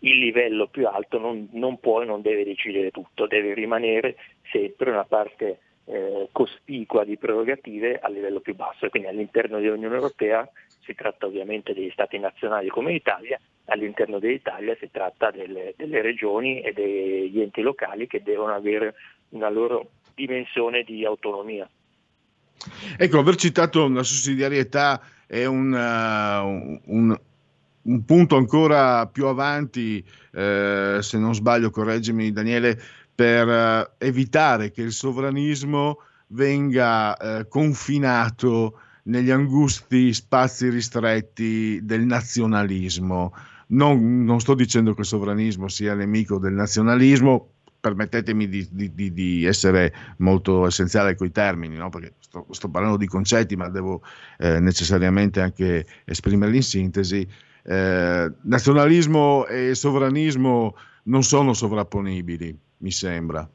il livello più alto non, non può e non deve decidere tutto, deve rimanere sempre una parte eh, cospicua di prerogative a livello più basso quindi all'interno dell'Unione Europea si tratta ovviamente degli stati nazionali come l'Italia, all'interno dell'Italia si tratta delle, delle regioni e degli enti locali che devono avere una loro dimensione di autonomia. Ecco, aver citato la sussidiarietà è un, uh, un, un punto ancora più avanti, eh, se non sbaglio, correggimi Daniele, per eh, evitare che il sovranismo venga eh, confinato negli angusti spazi ristretti del nazionalismo. Non, non, sto dicendo che il sovranismo sia nemico del nazionalismo, permettetemi di, di, di essere molto essenziale con i termini, no? perché sto, sto, parlando di concetti, ma devo eh, necessariamente anche esprimerli in sintesi. Eh, nazionalismo e sovranismo non sono sovrapponibili mi sembra.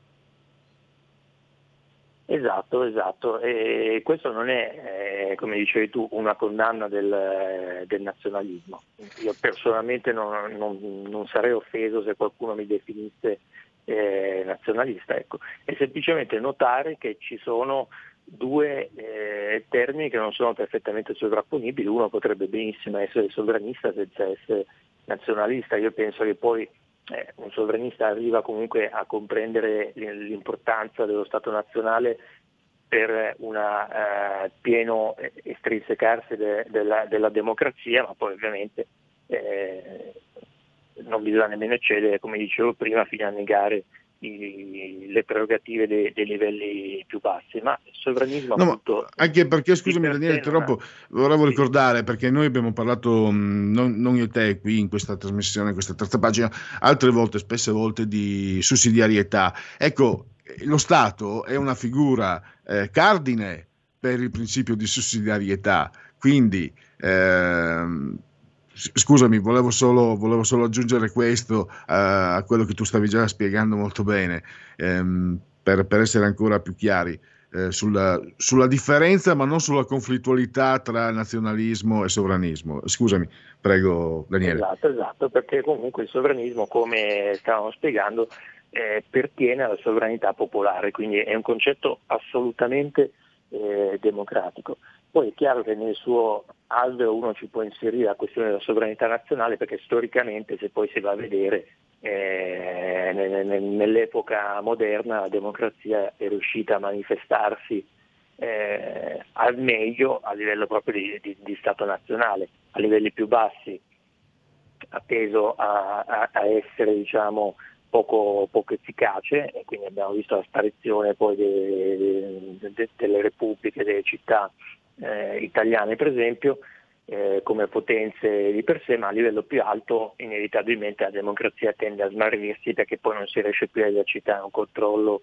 Esatto, esatto. E questo non è, eh, come dicevi tu, una condanna del, del nazionalismo. Io personalmente non, non, non, sarei offeso se qualcuno mi definisse eh, nazionalista. Ecco. È semplicemente notare che ci sono due, eh, termini che non sono perfettamente sovrapponibili, uno potrebbe benissimo essere sovranista senza essere nazionalista, io penso che poi eh, un sovranista arriva comunque a comprendere l'importanza dello Stato nazionale per un eh, pieno estrinsecarsi de- della, della democrazia, ma poi ovviamente eh, non bisogna nemmeno eccedere, come dicevo prima, fino a negare i- le prerogative dei, dei livelli più bassi. Ma il sovranismo No, appunto anche perché, scusami per Daniele, troppo, volevo ricordare, perché noi abbiamo parlato, mh, non, non io e te qui in questa trasmissione, in questa terza pagina, altre volte, spesse volte, di sussidiarietà. Ecco, lo Stato è una figura eh, cardine per il principio di sussidiarietà, quindi... ehm, Scusami, volevo solo, volevo solo aggiungere questo eh, a quello che tu stavi già spiegando molto bene, ehm, per, per essere ancora più chiari eh, sulla, sulla differenza, ma non sulla conflittualità tra nazionalismo e sovranismo. Scusami, prego Daniele. Esatto, esatto, perché comunque il sovranismo, come stavamo spiegando, eh, pertiene alla sovranità popolare, quindi è un concetto assolutamente eh, democratico. Poi è chiaro che nel suo alveo uno ci può inserire la questione della sovranità nazionale perché storicamente se poi si va a vedere eh, ne- ne- nell'epoca moderna la democrazia è riuscita a manifestarsi eh, al meglio a livello proprio di, di- di Stato nazionale, a livelli più bassi ha teso a, a- a essere diciamo, poco, poco efficace e quindi abbiamo visto la sparizione poi de- de- de- delle repubbliche, delle città eh, italiane per esempio eh, come potenze di per sé, ma a livello più alto inevitabilmente la democrazia tende a smarrirsi perché poi non si riesce più a esercitare un controllo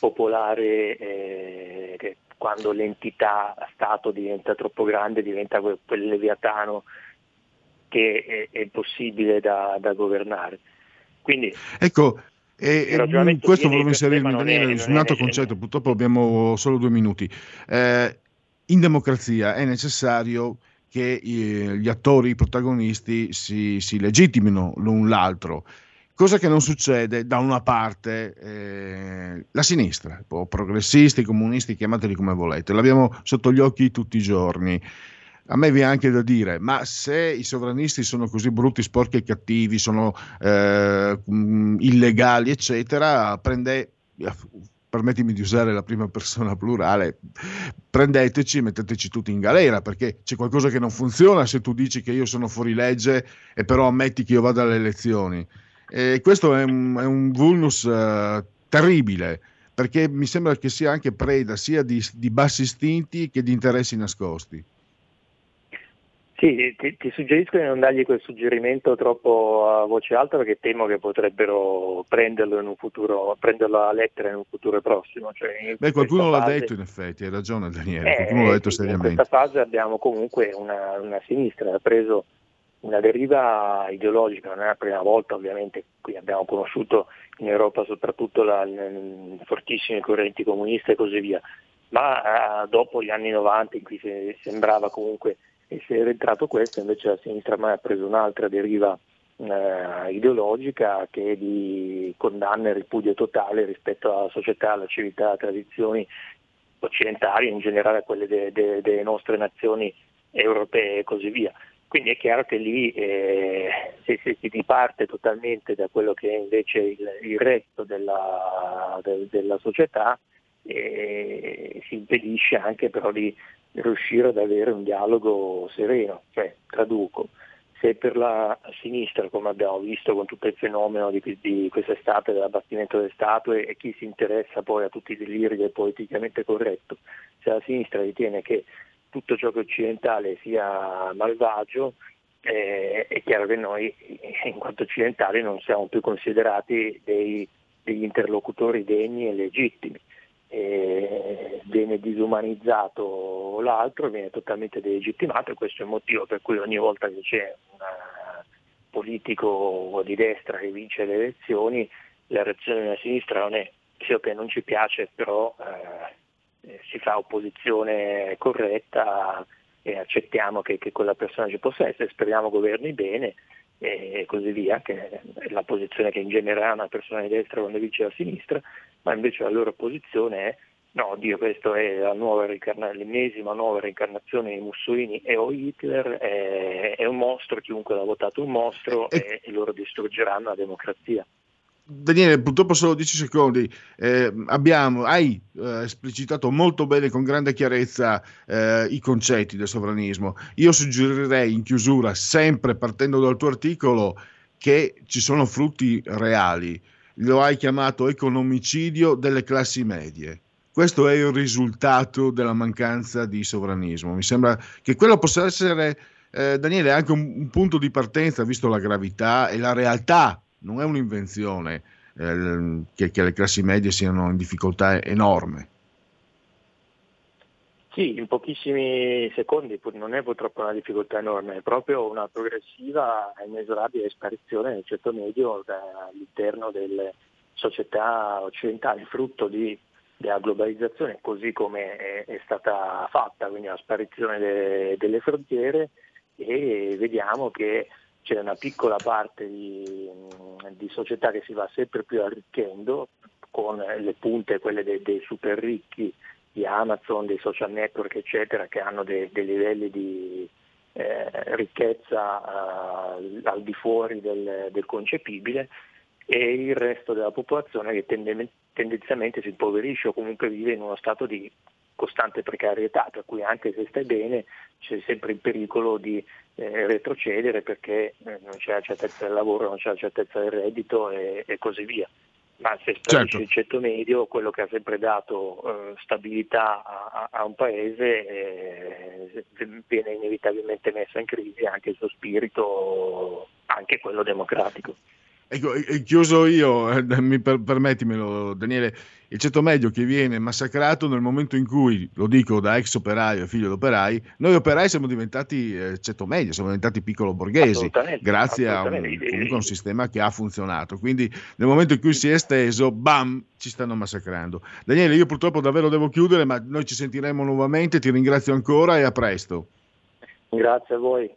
popolare eh, che quando l'entità Stato diventa troppo grande diventa quel, quel leviatano che è, è impossibile da, da governare. Quindi Ecco, e, questo volevo inserirmi, Daniele, su un altro concetto, purtroppo abbiamo solo due minuti. Eh, in democrazia è necessario che eh, gli attori, i protagonisti si, si legittimino l'un l'altro, cosa che non succede da una parte eh, la sinistra, progressisti, comunisti, chiamateli come volete, l'abbiamo sotto gli occhi tutti i giorni. A me viene anche da dire, ma se i sovranisti sono così brutti, sporchi e cattivi, sono eh, mh, illegali, eccetera, prende, permettimi di usare la prima persona plurale, prendeteci e metteteci tutti in galera, perché c'è qualcosa che non funziona se tu dici che io sono fuori legge e però ammetti che io vada alle elezioni. E questo è un, è un vulnus eh, terribile, perché mi sembra che sia anche preda sia di, di bassi istinti che di interessi nascosti. Sì, ti, ti suggerisco di non dargli quel suggerimento troppo a voce alta perché temo che potrebbero prenderlo, in un futuro, prenderlo a lettera in un futuro prossimo. Cioè in Beh, qualcuno l'ha fase- detto in effetti, hai ragione Daniele, Eh, qualcuno l'ha detto sì, in seriamente. questa fase abbiamo comunque una, una sinistra che ha preso una deriva ideologica, non è la prima volta ovviamente, qui abbiamo conosciuto in Europa soprattutto la, le- fortissime correnti comuniste e così via, ma eh, dopo gli anni 90 in cui se- sembrava comunque essere entrato questo, invece la sinistra ha preso un'altra deriva eh, ideologica che è di condanna e ripudio totale rispetto alla società, alla civiltà, alle tradizioni occidentali, in generale a quelle de- de- delle nostre nazioni europee e così via. Quindi è chiaro che lì eh, se, se si diparte totalmente da quello che è invece il, il resto della, del- della società, eh, si impedisce anche però di riuscire ad avere un dialogo sereno. Cioè, traduco, se per la sinistra, come abbiamo visto con tutto il fenomeno di, di quest'estate dell'abbattimento delle statue e chi si interessa poi a tutti i deliri del politicamente corretto, se la sinistra ritiene che tutto ciò che è occidentale sia malvagio, eh, è chiaro che noi in quanto occidentali non siamo più considerati dei- degli interlocutori degni e legittimi. Viene disumanizzato l'altro, viene totalmente delegittimato e questo è il motivo per cui ogni volta che c'è un politico di destra che vince le elezioni, la reazione della sinistra non è sì ok non ci piace però eh, eh, si fa opposizione corretta e accettiamo che, che quella persona ci possa essere, speriamo governi bene e così via, che è la posizione che in genere ha una persona di destra quando vince la sinistra, ma invece la loro posizione è No, Dio, questa è la nuova l'ennesima nuova reincarnazione di Mussolini e o Hitler, è, è un mostro, chiunque l'ha votato un mostro e, e loro distruggeranno la democrazia. Daniele, purtroppo solo 10 secondi. Eh, abbiamo, hai eh, esplicitato molto bene, con grande chiarezza, eh, i concetti del sovranismo. Io suggerirei in chiusura, sempre partendo dal tuo articolo, che ci sono frutti reali. Lo hai chiamato economicidio delle classi medie. Questo è il risultato della mancanza di sovranismo. Mi sembra che quello possa essere, eh, Daniele, anche un, un punto di partenza, visto la gravità e la realtà non è un'invenzione eh, che, che le classi medie siano in difficoltà enorme. Sì, in pochissimi secondi, non è purtroppo una difficoltà enorme, è proprio una progressiva e inesorabile sparizione del ceto medio da- all'interno delle società occidentali, frutto di- della globalizzazione così come è, è stata fatta, quindi la sparizione de- delle frontiere e vediamo che c'è una piccola parte di, di società che si va sempre più arricchendo con le punte, quelle dei, dei super ricchi, di Amazon, dei social network, eccetera, che hanno dei, dei livelli di eh, ricchezza eh, al di fuori del, del concepibile e il resto della popolazione che tende- tendenzialmente si impoverisce o comunque vive in uno stato di costante precarietà, per cui anche se stai bene c'è sempre il pericolo di eh, retrocedere perché eh, non c'è la certezza del lavoro, non c'è la certezza del reddito e, e così via. Ma se sparisce Certo. il ceto medio, quello che ha sempre dato eh, stabilità a, a- a un paese, eh, viene inevitabilmente messo in crisi anche il suo spirito, anche quello democratico. Ecco, chiuso io, eh, mi per- permettimelo Daniele, il ceto medio che viene massacrato nel momento in cui, lo dico da ex operaio e figlio d'operai, noi operai siamo diventati eh, ceto medio, siamo diventati piccolo borghesi, grazie a un, comunque a un sistema che ha funzionato. Quindi nel momento in cui si è esteso, bam, ci stanno massacrando. Daniele, io purtroppo davvero devo chiudere, ma noi ci sentiremo nuovamente, ti ringrazio ancora e a presto. Grazie a voi.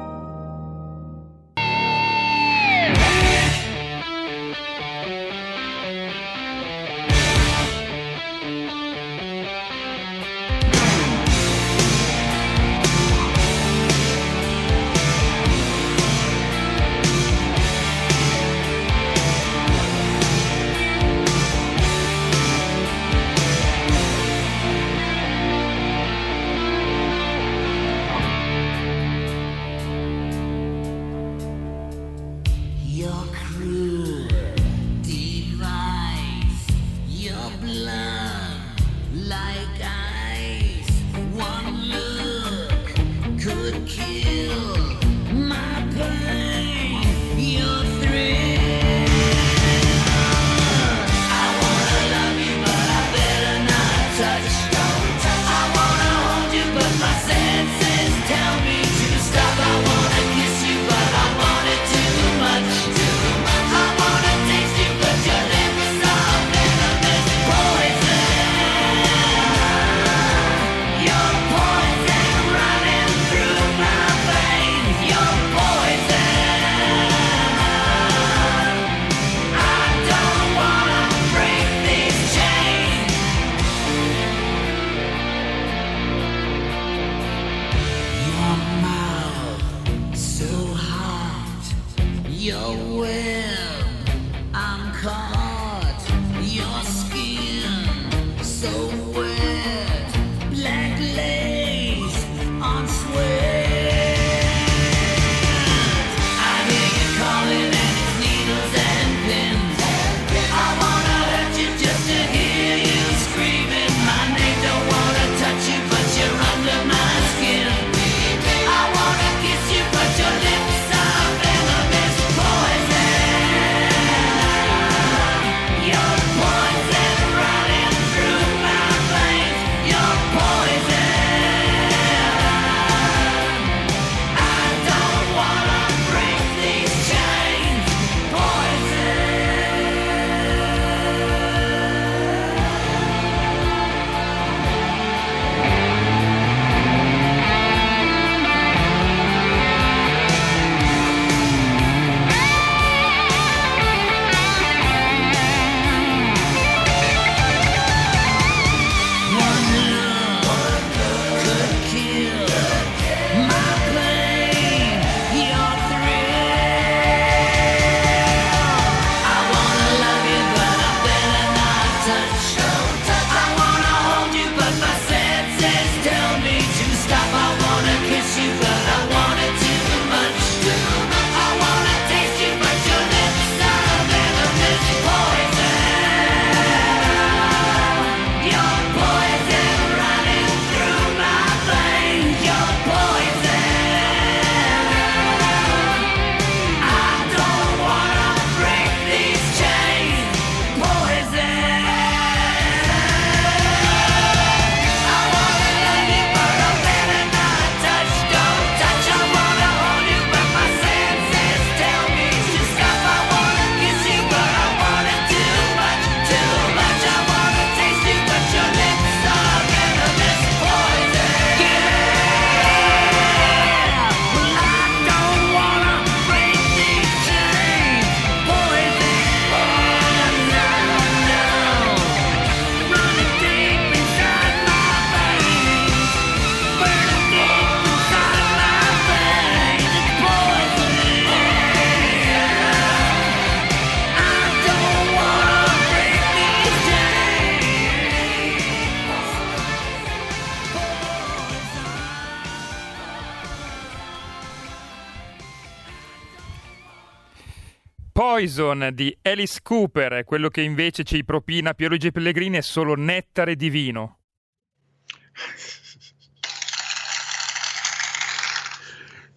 Poison di Alice Cooper, quello che invece ci propina Pierluigi Pellegrini è solo nettare divino.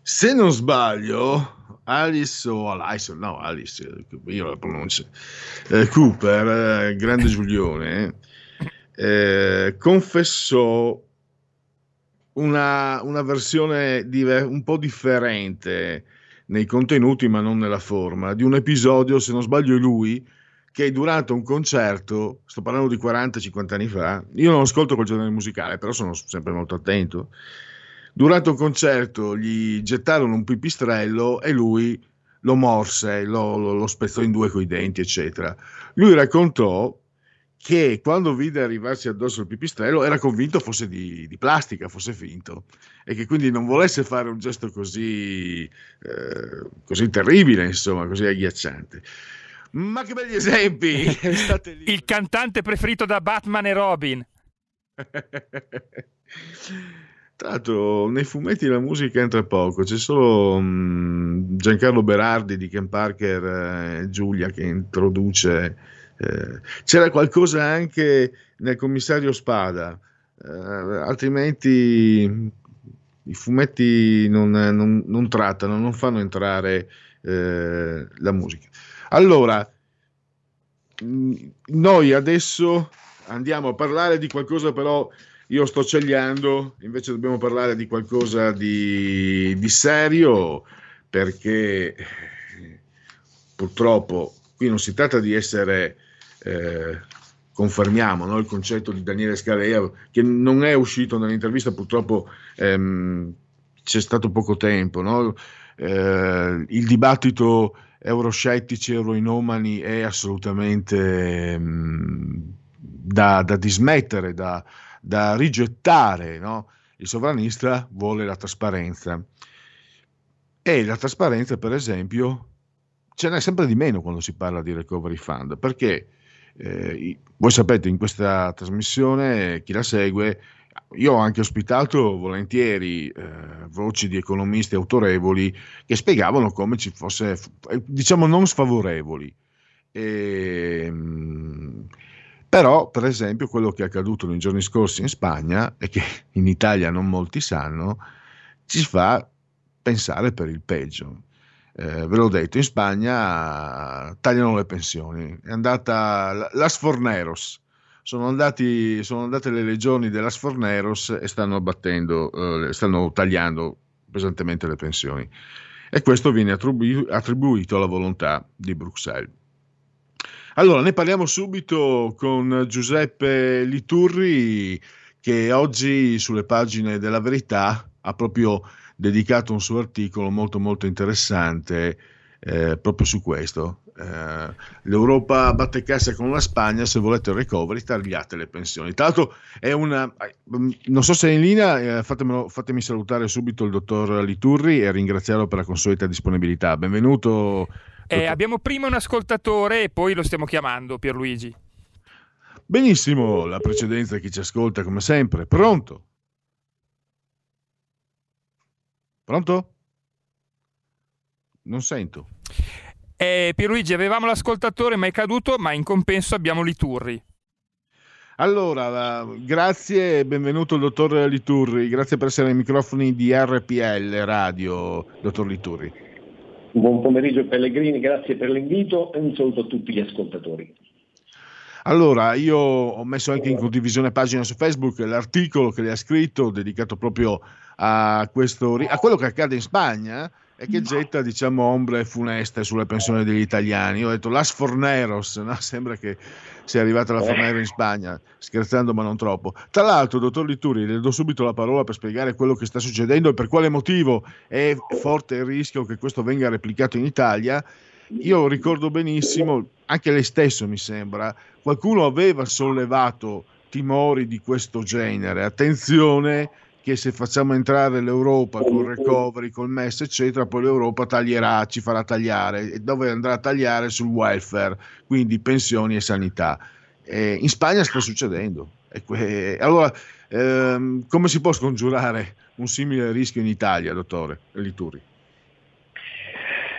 Se non sbaglio, Alice o Alice, no, Alice, io la pronuncio, eh, Cooper, eh, grande Giulione, eh, confessò una, una versione diver- un po' differente nei contenuti ma non nella forma, di un episodio, se non sbaglio lui, che durante un concerto, sto parlando di 40-50 anni fa, io non ascolto quel genere musicale, però sono sempre molto attento, durante un concerto gli gettarono un pipistrello e lui lo morse, lo, lo- lo spezzò in due coi denti, eccetera. Lui raccontò che quando vide arrivarsi addosso il pipistrello era convinto fosse di, di plastica, fosse finto, e che quindi non volesse fare un gesto così, eh, così terribile, insomma, così agghiacciante. Ma che belli esempi! State lì. Il cantante preferito da Batman e Robin. Tra l'altro, nei fumetti la musica entra poco, c'è solo mm, Giancarlo Berardi di Ken Parker e Giulia che introduce. Eh, c'era qualcosa anche nel commissario Spada, eh, altrimenti i fumetti non, non- non trattano, non fanno entrare eh, la musica. Allora, mh, noi adesso andiamo a parlare di qualcosa però io sto cegliando, invece dobbiamo parlare di qualcosa di, di serio perché purtroppo qui non si tratta di essere, eh, confermiamo no, il concetto di Daniele Scalea che non è uscito nell'intervista, purtroppo ehm, c'è stato poco tempo, no? Eh, il dibattito euroscettici, euroinomani è assolutamente ehm, da, da dismettere, da, da rigettare. no? Il sovranista vuole la trasparenza e la trasparenza, per esempio, ce n'è sempre di meno quando si parla di recovery fund, perché Eh, voi sapete, in questa trasmissione, chi la segue, io ho anche ospitato volentieri eh, voci di economisti autorevoli che spiegavano come ci fosse, eh, diciamo, non sfavorevoli. Ehm, però, per esempio, quello che è accaduto nei giorni scorsi in Spagna e che in Italia non molti sanno, ci fa pensare per il peggio. Eh, ve l'ho detto, in Spagna tagliano le pensioni. È andata la- Las Forneros. Sono, andati, sono andate le legioni dell'As Forneros e stanno abbattendo, eh, stanno tagliando pesantemente le pensioni. E questo viene attribu- attribuito alla volontà di Bruxelles. Allora, ne parliamo subito con Giuseppe Liturri che oggi sulle pagine della Verità ha proprio dedicato un suo articolo molto molto interessante eh, proprio su questo. Eh, L'Europa batte cassa con la Spagna, se volete il recovery tagliate le pensioni. Tra l'altro è una... non so se è in linea, eh, fatemi salutare subito il dottor Liturri e ringraziarlo per la consueta disponibilità. Benvenuto. Eh, abbiamo prima un ascoltatore e poi lo stiamo chiamando, Pierluigi. Benissimo, la precedenza chi ci ascolta come sempre. Pronto? Pronto? Non sento. Eh, Pierluigi, avevamo l'ascoltatore ma è caduto, ma in compenso abbiamo Liturri. Allora, eh, grazie e benvenuto il dottor Liturri, grazie per essere ai microfoni di RPL Radio, dottor Liturri. Buon pomeriggio Pellegrini, grazie per l'invito e un saluto a tutti gli ascoltatori. Allora, io ho messo anche in condivisione pagina su Facebook l'articolo che lei ha scritto dedicato proprio a, questo, a quello che accade in Spagna e che getta, diciamo, ombre funeste sulle pensioni degli italiani. Io ho detto Las Forneros, no? sembra che sia arrivata la Fornero in Spagna, scherzando ma non troppo. Tra l'altro, dottor Lituri, le do subito la parola per spiegare quello che sta succedendo e per quale motivo è forte il rischio che questo venga replicato in Italia. Io ricordo benissimo, anche lei stesso mi sembra, qualcuno aveva sollevato timori di questo genere. Attenzione che se facciamo entrare l'Europa col recovery, col MES, eccetera, poi l'Europa taglierà, ci farà tagliare e dove andrà a tagliare sul welfare, quindi pensioni e sanità. Eh, in Spagna sta succedendo. Que- allora, ehm, come si può scongiurare un simile rischio in Italia, dottore Lituri?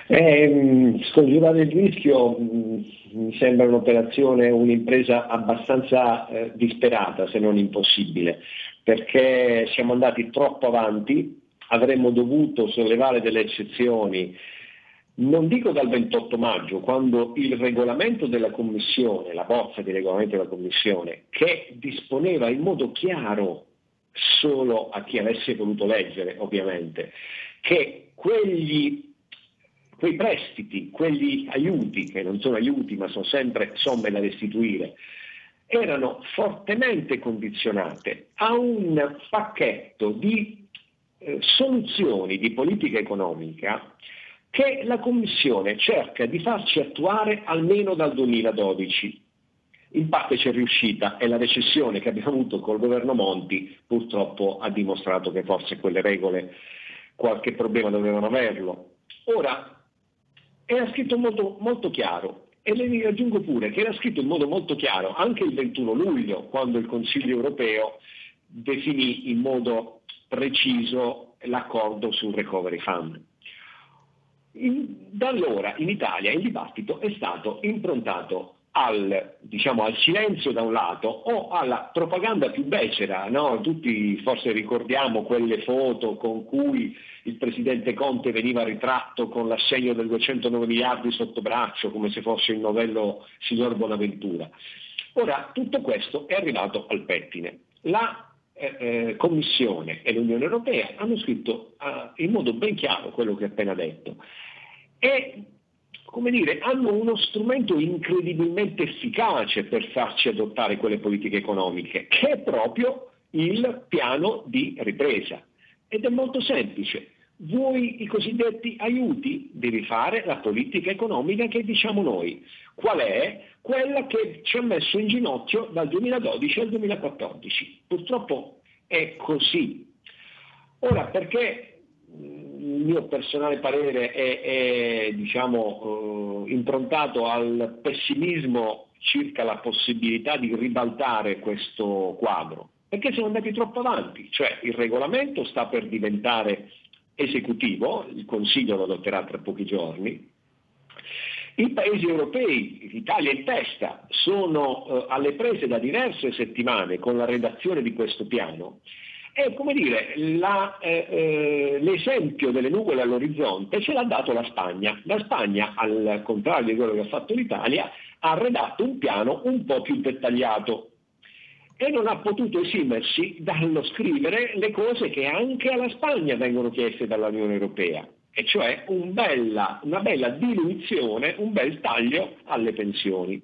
Eh, scongiurare il rischio mh, mi sembra un'operazione, un'impresa abbastanza eh, disperata, se non impossibile, perché siamo andati troppo avanti, avremmo dovuto sollevare delle eccezioni, non dico dal 28 maggio, quando il regolamento della Commissione, la bozza di regolamento della Commissione, che disponeva in modo chiaro solo a chi avesse voluto leggere, ovviamente, che quegli quei prestiti, quegli aiuti, che non sono aiuti ma sono sempre somme da restituire, erano fortemente condizionate a un pacchetto di eh, soluzioni di politica economica che la Commissione cerca di farci attuare almeno dal 2012. In parte c'è riuscita e la recessione che abbiamo avuto col governo Monti purtroppo ha dimostrato che forse quelle regole qualche problema dovevano averlo. Ora, era scritto molto, molto chiaro e le aggiungo pure che era scritto in modo molto chiaro anche il 21 luglio, quando il Consiglio europeo definì in modo preciso l'accordo sul Recovery Fund. In- da allora in Italia il dibattito è stato improntato al, diciamo, al silenzio da un lato o alla propaganda più becera. no? Tutti forse ricordiamo quelle foto con cui il presidente Conte veniva ritratto con l'assegno del 209 miliardi sotto braccio come se fosse il novello signor Bonaventura. Ora, tutto questo è arrivato al pettine. La eh, eh, Commissione e l'Unione Europea hanno scritto eh, in modo ben chiaro quello che ho appena detto e come dire, hanno uno strumento incredibilmente efficace per farci adottare quelle politiche economiche, che è proprio il piano di ripresa. Ed è molto semplice. Vuoi i cosiddetti aiuti? Devi fare la politica economica che diciamo noi. Qual è? Quella che ci ha messo in ginocchio dal 2012 al 2014. Purtroppo è così. Ora, perché mio personale parere è, è, diciamo, eh, improntato al pessimismo circa la possibilità di ribaltare questo quadro? Perché siamo andati troppo avanti, cioè il regolamento sta per diventare esecutivo, il Consiglio lo adotterà tra pochi giorni, i paesi europei, l'Italia in testa, sono eh, alle prese da diverse settimane con la redazione di questo piano e come dire, la, eh, eh, l'esempio delle nuvole all'orizzonte ce l'ha dato la Spagna. La Spagna, al contrario di quello che ha fatto l'Italia, ha redatto un piano un po' più dettagliato e non ha potuto esimersi dallo scrivere le cose che anche alla Spagna vengono chieste dall'Unione Europea, e cioè un bella, una bella diluizione, un bel taglio alle pensioni.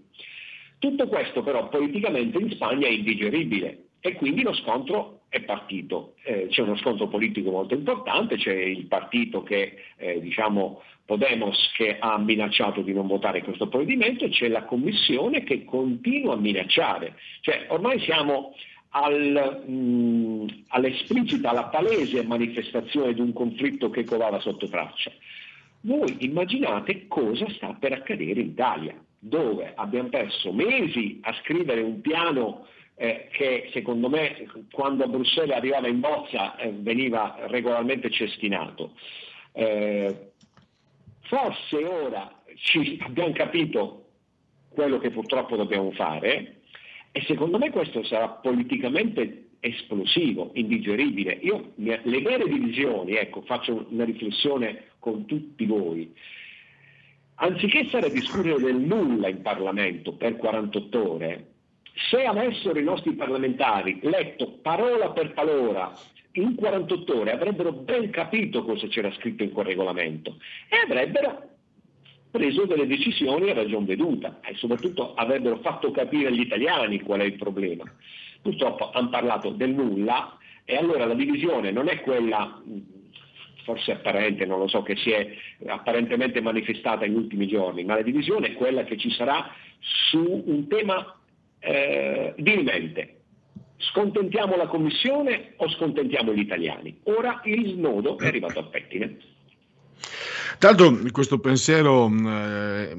Tutto questo però politicamente in Spagna è indigeribile e quindi lo scontro è partito. Eh, c'è uno scontro politico molto importante, c'è il partito che, eh, diciamo, Podemos che ha minacciato di non votare questo provvedimento e c'è la Commissione che continua a minacciare. Cioè, ormai siamo al, mh, all'esplicita, alla palese manifestazione di un conflitto che covava sotto traccia. Voi immaginate cosa sta per accadere in Italia, dove abbiamo perso mesi a scrivere un piano eh, che secondo me quando a Bruxelles arrivava in bozza eh, veniva regolarmente cestinato. Eh, forse ora ci abbiamo capito quello che purtroppo dobbiamo fare e secondo me questo sarà politicamente esplosivo, indigeribile. Io, le vere divisioni, ecco, faccio una riflessione con tutti voi, anziché stare a discutere del nulla in Parlamento per 48 ore, se avessero i nostri parlamentari letto parola per parola in 48 ore avrebbero ben capito cosa c'era scritto in quel regolamento e avrebbero preso delle decisioni a ragion veduta e soprattutto avrebbero fatto capire agli italiani qual è il problema. Purtroppo hanno parlato del nulla e allora la divisione non è quella forse apparente, non lo so, che si è apparentemente manifestata negli ultimi giorni, ma la divisione è quella che ci sarà su un tema eh, dirimente. Scontentiamo la Commissione o scontentiamo gli italiani? Ora il nodo è arrivato al pettine. Tanto questo pensiero eh,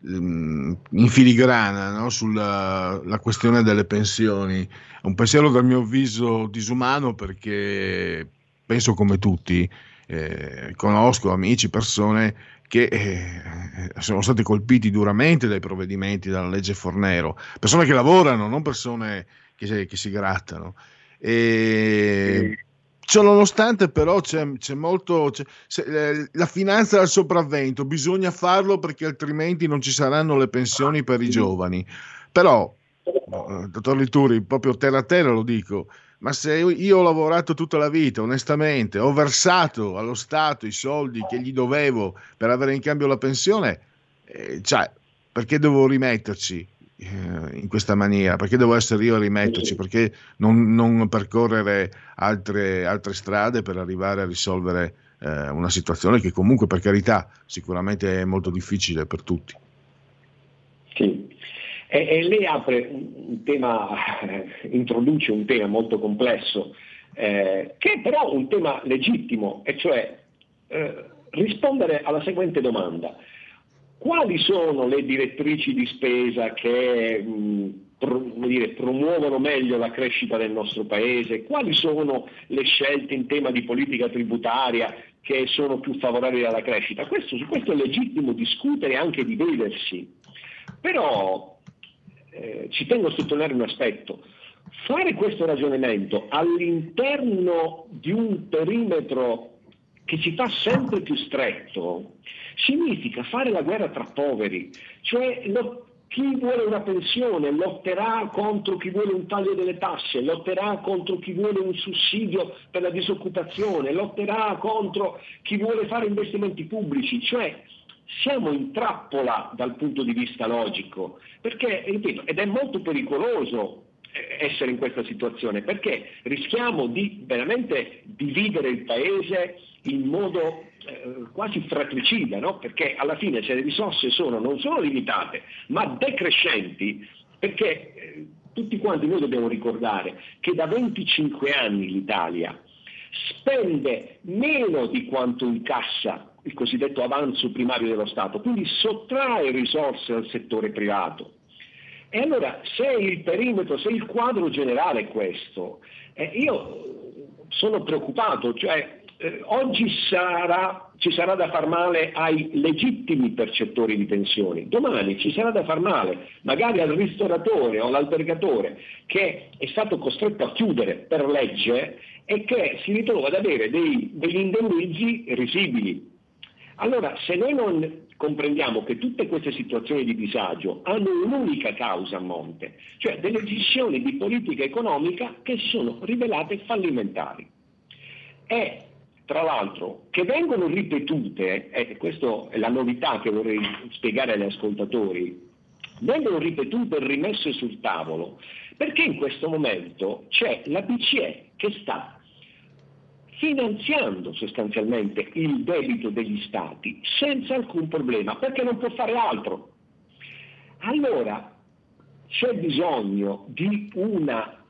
in filigrana no, sulla la questione delle pensioni è un pensiero dal mio avviso disumano perché penso come tutti, eh, conosco amici, persone che eh, sono stati colpiti duramente dai provvedimenti della legge Fornero, persone che lavorano, non persone che, che si grattano. E Ciononostante, però, c'è, c'è molto. C'è, c'è, la finanza al sopravvento, bisogna farlo perché altrimenti non ci saranno le pensioni per i giovani. Però, dottor Lituri, proprio terra a terra lo dico, ma se io ho lavorato tutta la vita onestamente, ho versato allo Stato i soldi che gli dovevo per avere in cambio la pensione, eh, cioè, perché devo rimetterci eh, in questa maniera? Perché devo essere io a rimetterci? Perché non, non percorrere altre, altre, strade per arrivare a risolvere eh, una situazione che comunque, per carità, sicuramente è molto difficile per tutti? Sì, e, e lei apre un tema, introduce un tema molto complesso, eh, che è però un tema legittimo, e cioè eh, rispondere alla seguente domanda. Quali sono le direttrici di spesa che mh, pro, dire, promuovono meglio la crescita del nostro Paese? Quali sono le scelte in tema di politica tributaria che sono più favorevoli alla crescita? Questo, su questo è legittimo discutere e anche dividersi. Però eh, ci tengo a sottolineare un aspetto. Fare questo ragionamento all'interno di un perimetro che ci fa sempre più stretto significa fare la guerra tra poveri, cioè lo, chi vuole una pensione lotterà contro chi vuole un taglio delle tasse, lotterà contro chi vuole un sussidio per la disoccupazione, lotterà contro chi vuole fare investimenti pubblici, cioè siamo in trappola dal punto di vista logico, perché, ripeto, ed è molto pericoloso eh, essere in questa situazione, perché rischiamo di veramente dividere il paese in modo eh, quasi fratricida, no? perché alla fine se le risorse sono non solo limitate, ma decrescenti, perché eh, tutti quanti noi dobbiamo ricordare che da 25 anni l'Italia spende meno di quanto incassa il cosiddetto avanzo primario dello Stato, quindi sottrae risorse al settore privato. E allora se il perimetro, se il quadro generale è questo, eh, io sono preoccupato, cioè eh, oggi sarà- ci sarà da far male ai legittimi percettori di pensioni, domani ci sarà da far male magari al ristoratore o all'albergatore che è stato costretto a chiudere per legge e che si ritrova ad avere dei- degli indennizzi risibili. Allora, se noi non comprendiamo che tutte queste situazioni di disagio hanno un'unica causa a monte, cioè delle decisioni di politica economica che sono rivelate fallimentari. E tra l'altro che vengono ripetute, e questa è la novità che vorrei spiegare agli ascoltatori, vengono ripetute e rimesse sul tavolo perché in questo momento c'è la BCE che sta finanziando sostanzialmente il debito degli stati senza alcun problema, perché non può fare altro. Allora c'è bisogno di una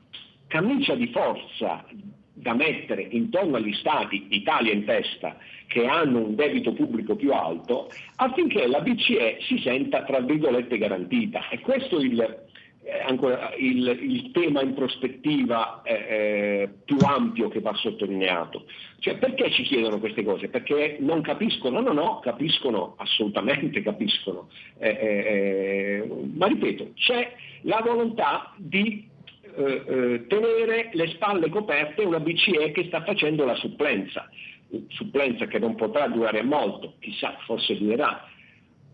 camicia di forza da mettere intorno agli stati, Italia in testa, che hanno un debito pubblico più alto, affinché la BCE si senta, tra virgolette, garantita. E questo è il, eh, ancora, il, il tema in prospettiva eh, più ampio che va sottolineato. Cioè, perché ci chiedono queste cose? Perché non capiscono? No, no, no, capiscono, assolutamente capiscono. Eh, eh, eh, ma ripeto, c'è la volontà di tenere le spalle coperte una BCE che sta facendo la supplenza, supplenza che non potrà durare molto, chissà, forse durerà.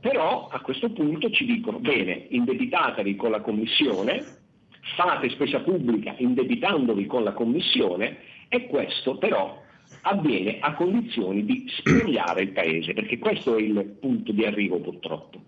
Però a questo punto ci dicono, bene, indebitatevi con la Commissione, fate spesa pubblica indebitandovi con la Commissione e questo però avviene a condizioni di spogliare il Paese, perché questo è il punto di arrivo purtroppo.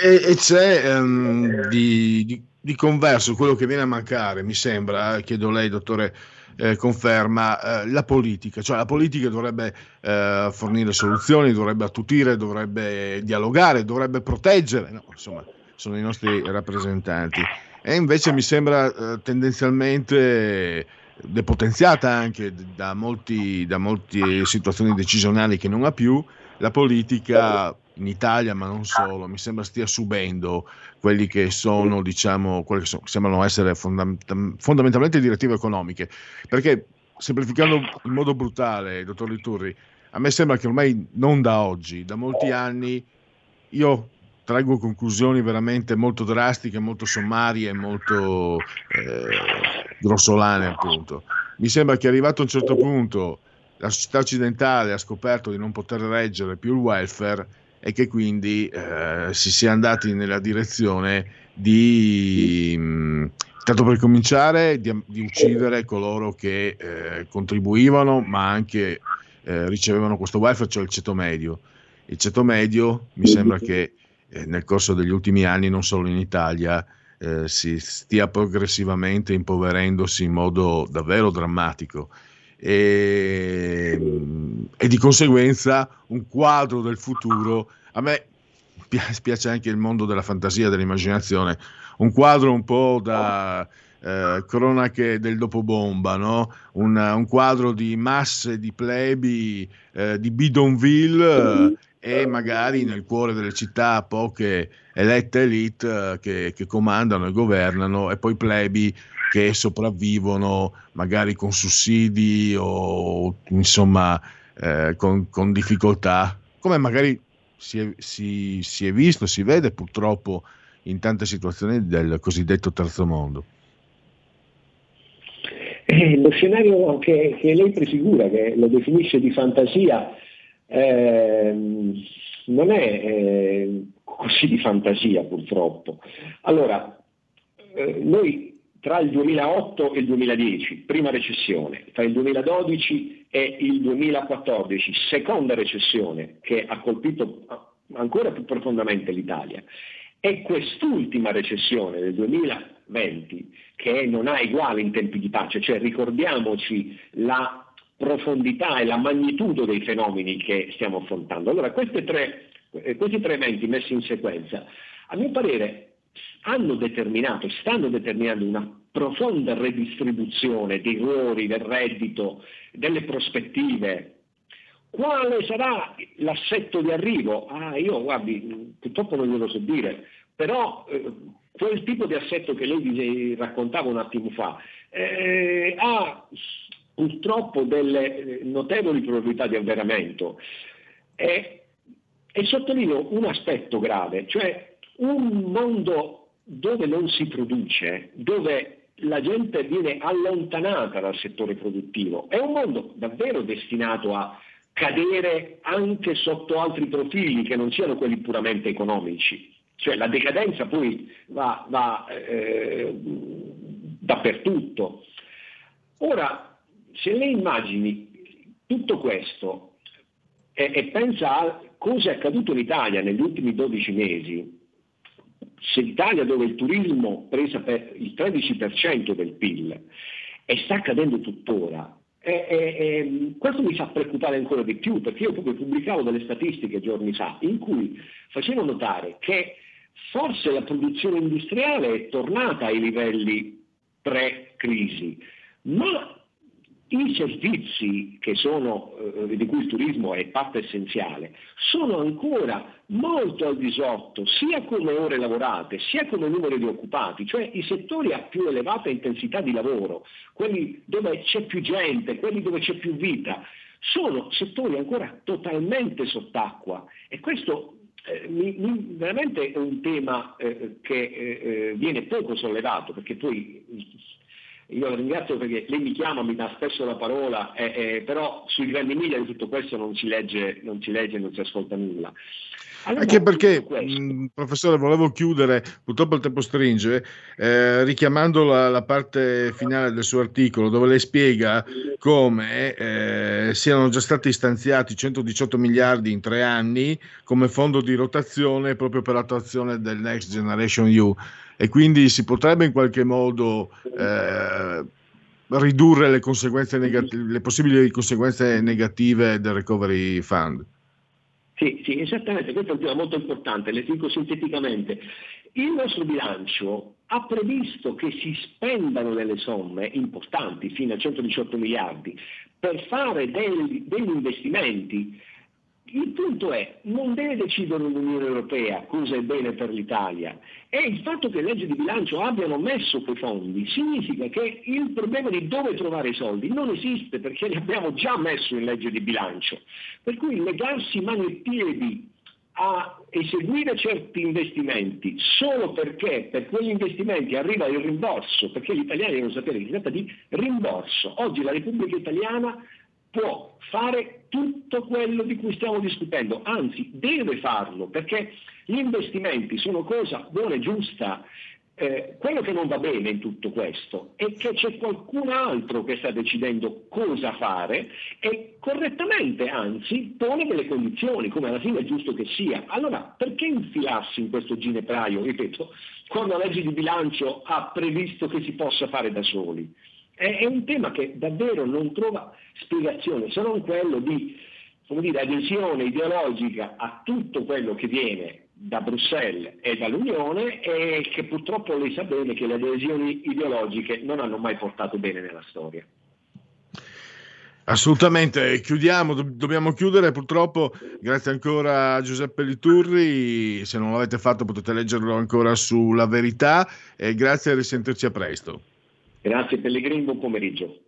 E, e c'è ehm, di, di- di converso quello che viene a mancare, mi sembra, eh, chiedo lei, dottore, eh, conferma, eh, la politica, cioè la politica dovrebbe eh, fornire soluzioni, dovrebbe attutire, dovrebbe dialogare, dovrebbe proteggere, no, insomma, sono i nostri rappresentanti. E invece mi sembra eh, tendenzialmente depotenziata anche da, molti, da molte situazioni decisionali che non ha più, la politica in Italia, ma non solo, mi sembra stia subendo quelli che sono, diciamo, quelle che, sono- sembrano essere fondam- fondamentalmente direttive economiche. Perché, semplificando in modo brutale, dottor Liturri, a me sembra che ormai non da oggi, da molti anni, io traggo conclusioni veramente molto drastiche, molto sommarie, molto eh, grossolane, appunto. Mi sembra che arrivato a un certo punto la società occidentale ha scoperto di non poter reggere più il welfare e che quindi eh, si sia andati nella direzione di, mh, tanto per cominciare, di, di uccidere coloro che eh, contribuivano ma anche eh, ricevevano questo welfare, cioè il ceto medio. Il ceto medio mi sembra che eh, nel corso degli ultimi anni, non solo in Italia, eh, si stia progressivamente impoverendosi in modo davvero drammatico e, e di conseguenza un quadro del futuro. A me pi- piace anche il mondo della fantasia, dell'immaginazione, un quadro un po' da eh, cronache del dopobomba, no? un, un quadro di masse di plebi eh, di bidonville eh, e magari nel cuore delle città poche elette elite eh, che, che comandano e governano e poi plebi che sopravvivono magari con sussidi o insomma eh, con, con difficoltà, come magari si è, si- si è visto, si vede purtroppo in tante situazioni del cosiddetto terzo mondo. Eh, lo scenario che, che lei prefigura, che lo definisce di fantasia, ehm, non è eh, così di fantasia purtroppo. Allora, eh, noi tra il 2008 e il 2010, prima recessione, tra il 2012 e il 2014, seconda recessione che ha colpito ancora più profondamente l'Italia, e quest'ultima recessione del 2020 che non ha uguale in tempi di pace, cioè ricordiamoci la profondità e la magnitudo dei fenomeni che stiamo affrontando. Allora, tre- questi tre eventi messi in sequenza, a mio parere, hanno determinato e stanno determinando una profonda redistribuzione dei ruoli, del reddito, delle prospettive. Quale sarà l'assetto di arrivo? Ah, io guardi, purtroppo non glielo so dire. però eh, quel tipo di assetto che lei raccontava un attimo fa eh, ha purtroppo delle eh, notevoli probabilità di avveramento. E, e sottolineo un aspetto grave, cioè un mondo dove non si produce, dove la gente viene allontanata dal settore produttivo, è un mondo davvero destinato a cadere anche sotto altri profili che non siano quelli puramente economici. Cioè la decadenza poi va, va eh, dappertutto. Ora, se lei immagini tutto questo e, e pensa a cosa è accaduto in Italia negli ultimi 12 mesi, se l'Italia dove il turismo presa per il 13% del PIL e sta accadendo tuttora, e, e, e, questo mi fa preoccupare ancora di più perché io proprio pubblicavo delle statistiche giorni fa in cui facevo notare che forse la produzione industriale è tornata ai livelli pre-crisi, ma i servizi sono, eh, di cui il turismo è parte essenziale sono ancora molto al di sotto sia come ore lavorate sia come numero di occupati, cioè i settori a più elevata intensità di lavoro, quelli dove c'è più gente, quelli dove c'è più vita, sono settori ancora totalmente sott'acqua. E questo eh, mi, mi, veramente è un tema eh, che eh, eh viene poco sollevato perché poi io la ringrazio perché lei mi chiama, mi dà spesso la parola, eh, eh, però sui grandi media di tutto questo non si legge, non si legge, non si ascolta nulla. Allora, Anche perché, mh, professore, volevo chiudere, purtroppo il tempo stringe, eh, richiamando la, la, parte finale del suo articolo, dove lei spiega come eh, siano già stati stanziati 118 miliardi in tre anni come fondo di rotazione proprio per l'attuazione del Next Generation EU e quindi si potrebbe in qualche modo eh, ridurre le, conseguenze negative, le possibili conseguenze negative del Recovery Fund. Sì, sì, esattamente, questo è un tema molto importante, le dico sinteticamente. Il nostro bilancio ha previsto che si spendano delle somme importanti, fino a 118 miliardi, per fare degli, degli investimenti il punto è, non deve decidere l'Unione Europea cosa è bene per l'Italia e il fatto che le leggi di bilancio abbiano messo quei fondi significa che il problema di dove trovare i soldi non esiste perché li abbiamo già messo in legge di bilancio. Per cui legarsi mani e piedi a eseguire certi investimenti solo perché per quegli investimenti arriva il rimborso, perché gli italiani devono sapere che si tratta di rimborso. Oggi la Repubblica Italiana può fare tutto quello di cui stiamo discutendo, anzi deve farlo perché gli investimenti sono cosa buona e giusta. Eh, quello che non va bene in tutto questo è che c'è qualcun altro che sta decidendo cosa fare e correttamente, anzi, pone delle condizioni, come alla fine è giusto che sia. Allora, perché infilarsi in questo ginepraio, ripeto, quando la legge di bilancio ha previsto che si possa fare da soli? È, è un tema che davvero non trova spiegazione se non quello di come dire, adesione ideologica a tutto quello che viene da Bruxelles e dall'Unione e che purtroppo lei sa bene che le adesioni ideologiche non hanno mai portato bene nella storia. Assolutamente, chiudiamo, dobbiamo chiudere purtroppo, grazie ancora a Giuseppe Liturri, se non l'avete fatto potete leggerlo ancora sulla verità e grazie e risentirci a presto. Grazie Pellegrini, buon pomeriggio.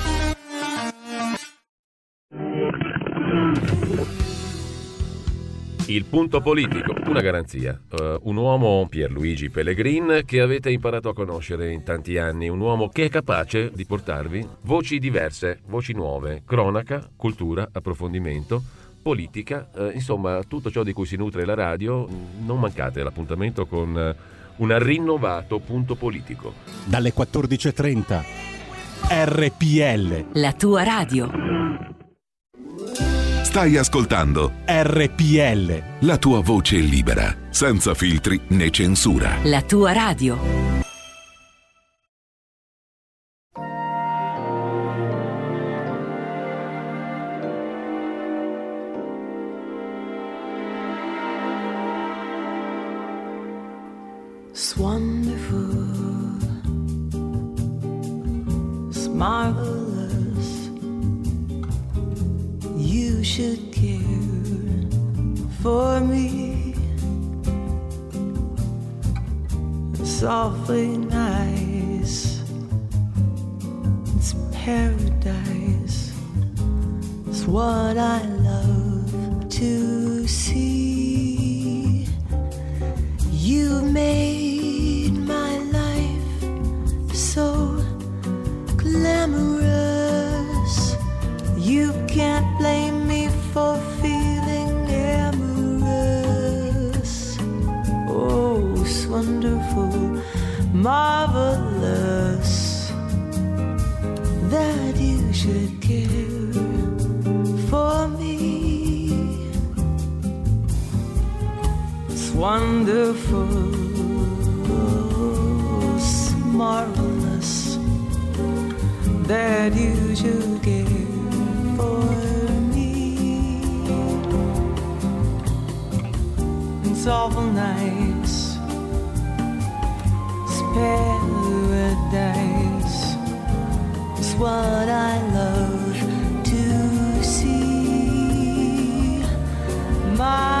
Il punto politico, una garanzia. Uh, un uomo, Pierluigi Pellegrin, che avete imparato a conoscere in tanti anni. Un uomo che è capace di portarvi voci diverse, voci nuove, cronaca, cultura, approfondimento, politica, uh, insomma tutto ciò di cui si nutre la radio. Non mancate l'appuntamento con uh, un rinnovato punto politico. Dalle 14.30. RPL. La tua radio. Stai ascoltando RPL. La tua voce è libera, senza filtri né censura. La tua radio. It's wonderful. It's marvelous. You should care for me. It's awfully nice. It's paradise. It's what I love to see. You made my life so glamorous. You can't blame me for feeling amorous. Oh, it's wonderful, marvelous that you should care for me. It's wonderful, it's marvelous that you should care for me. It's awful nice, it's paradise. It's what I love to see. My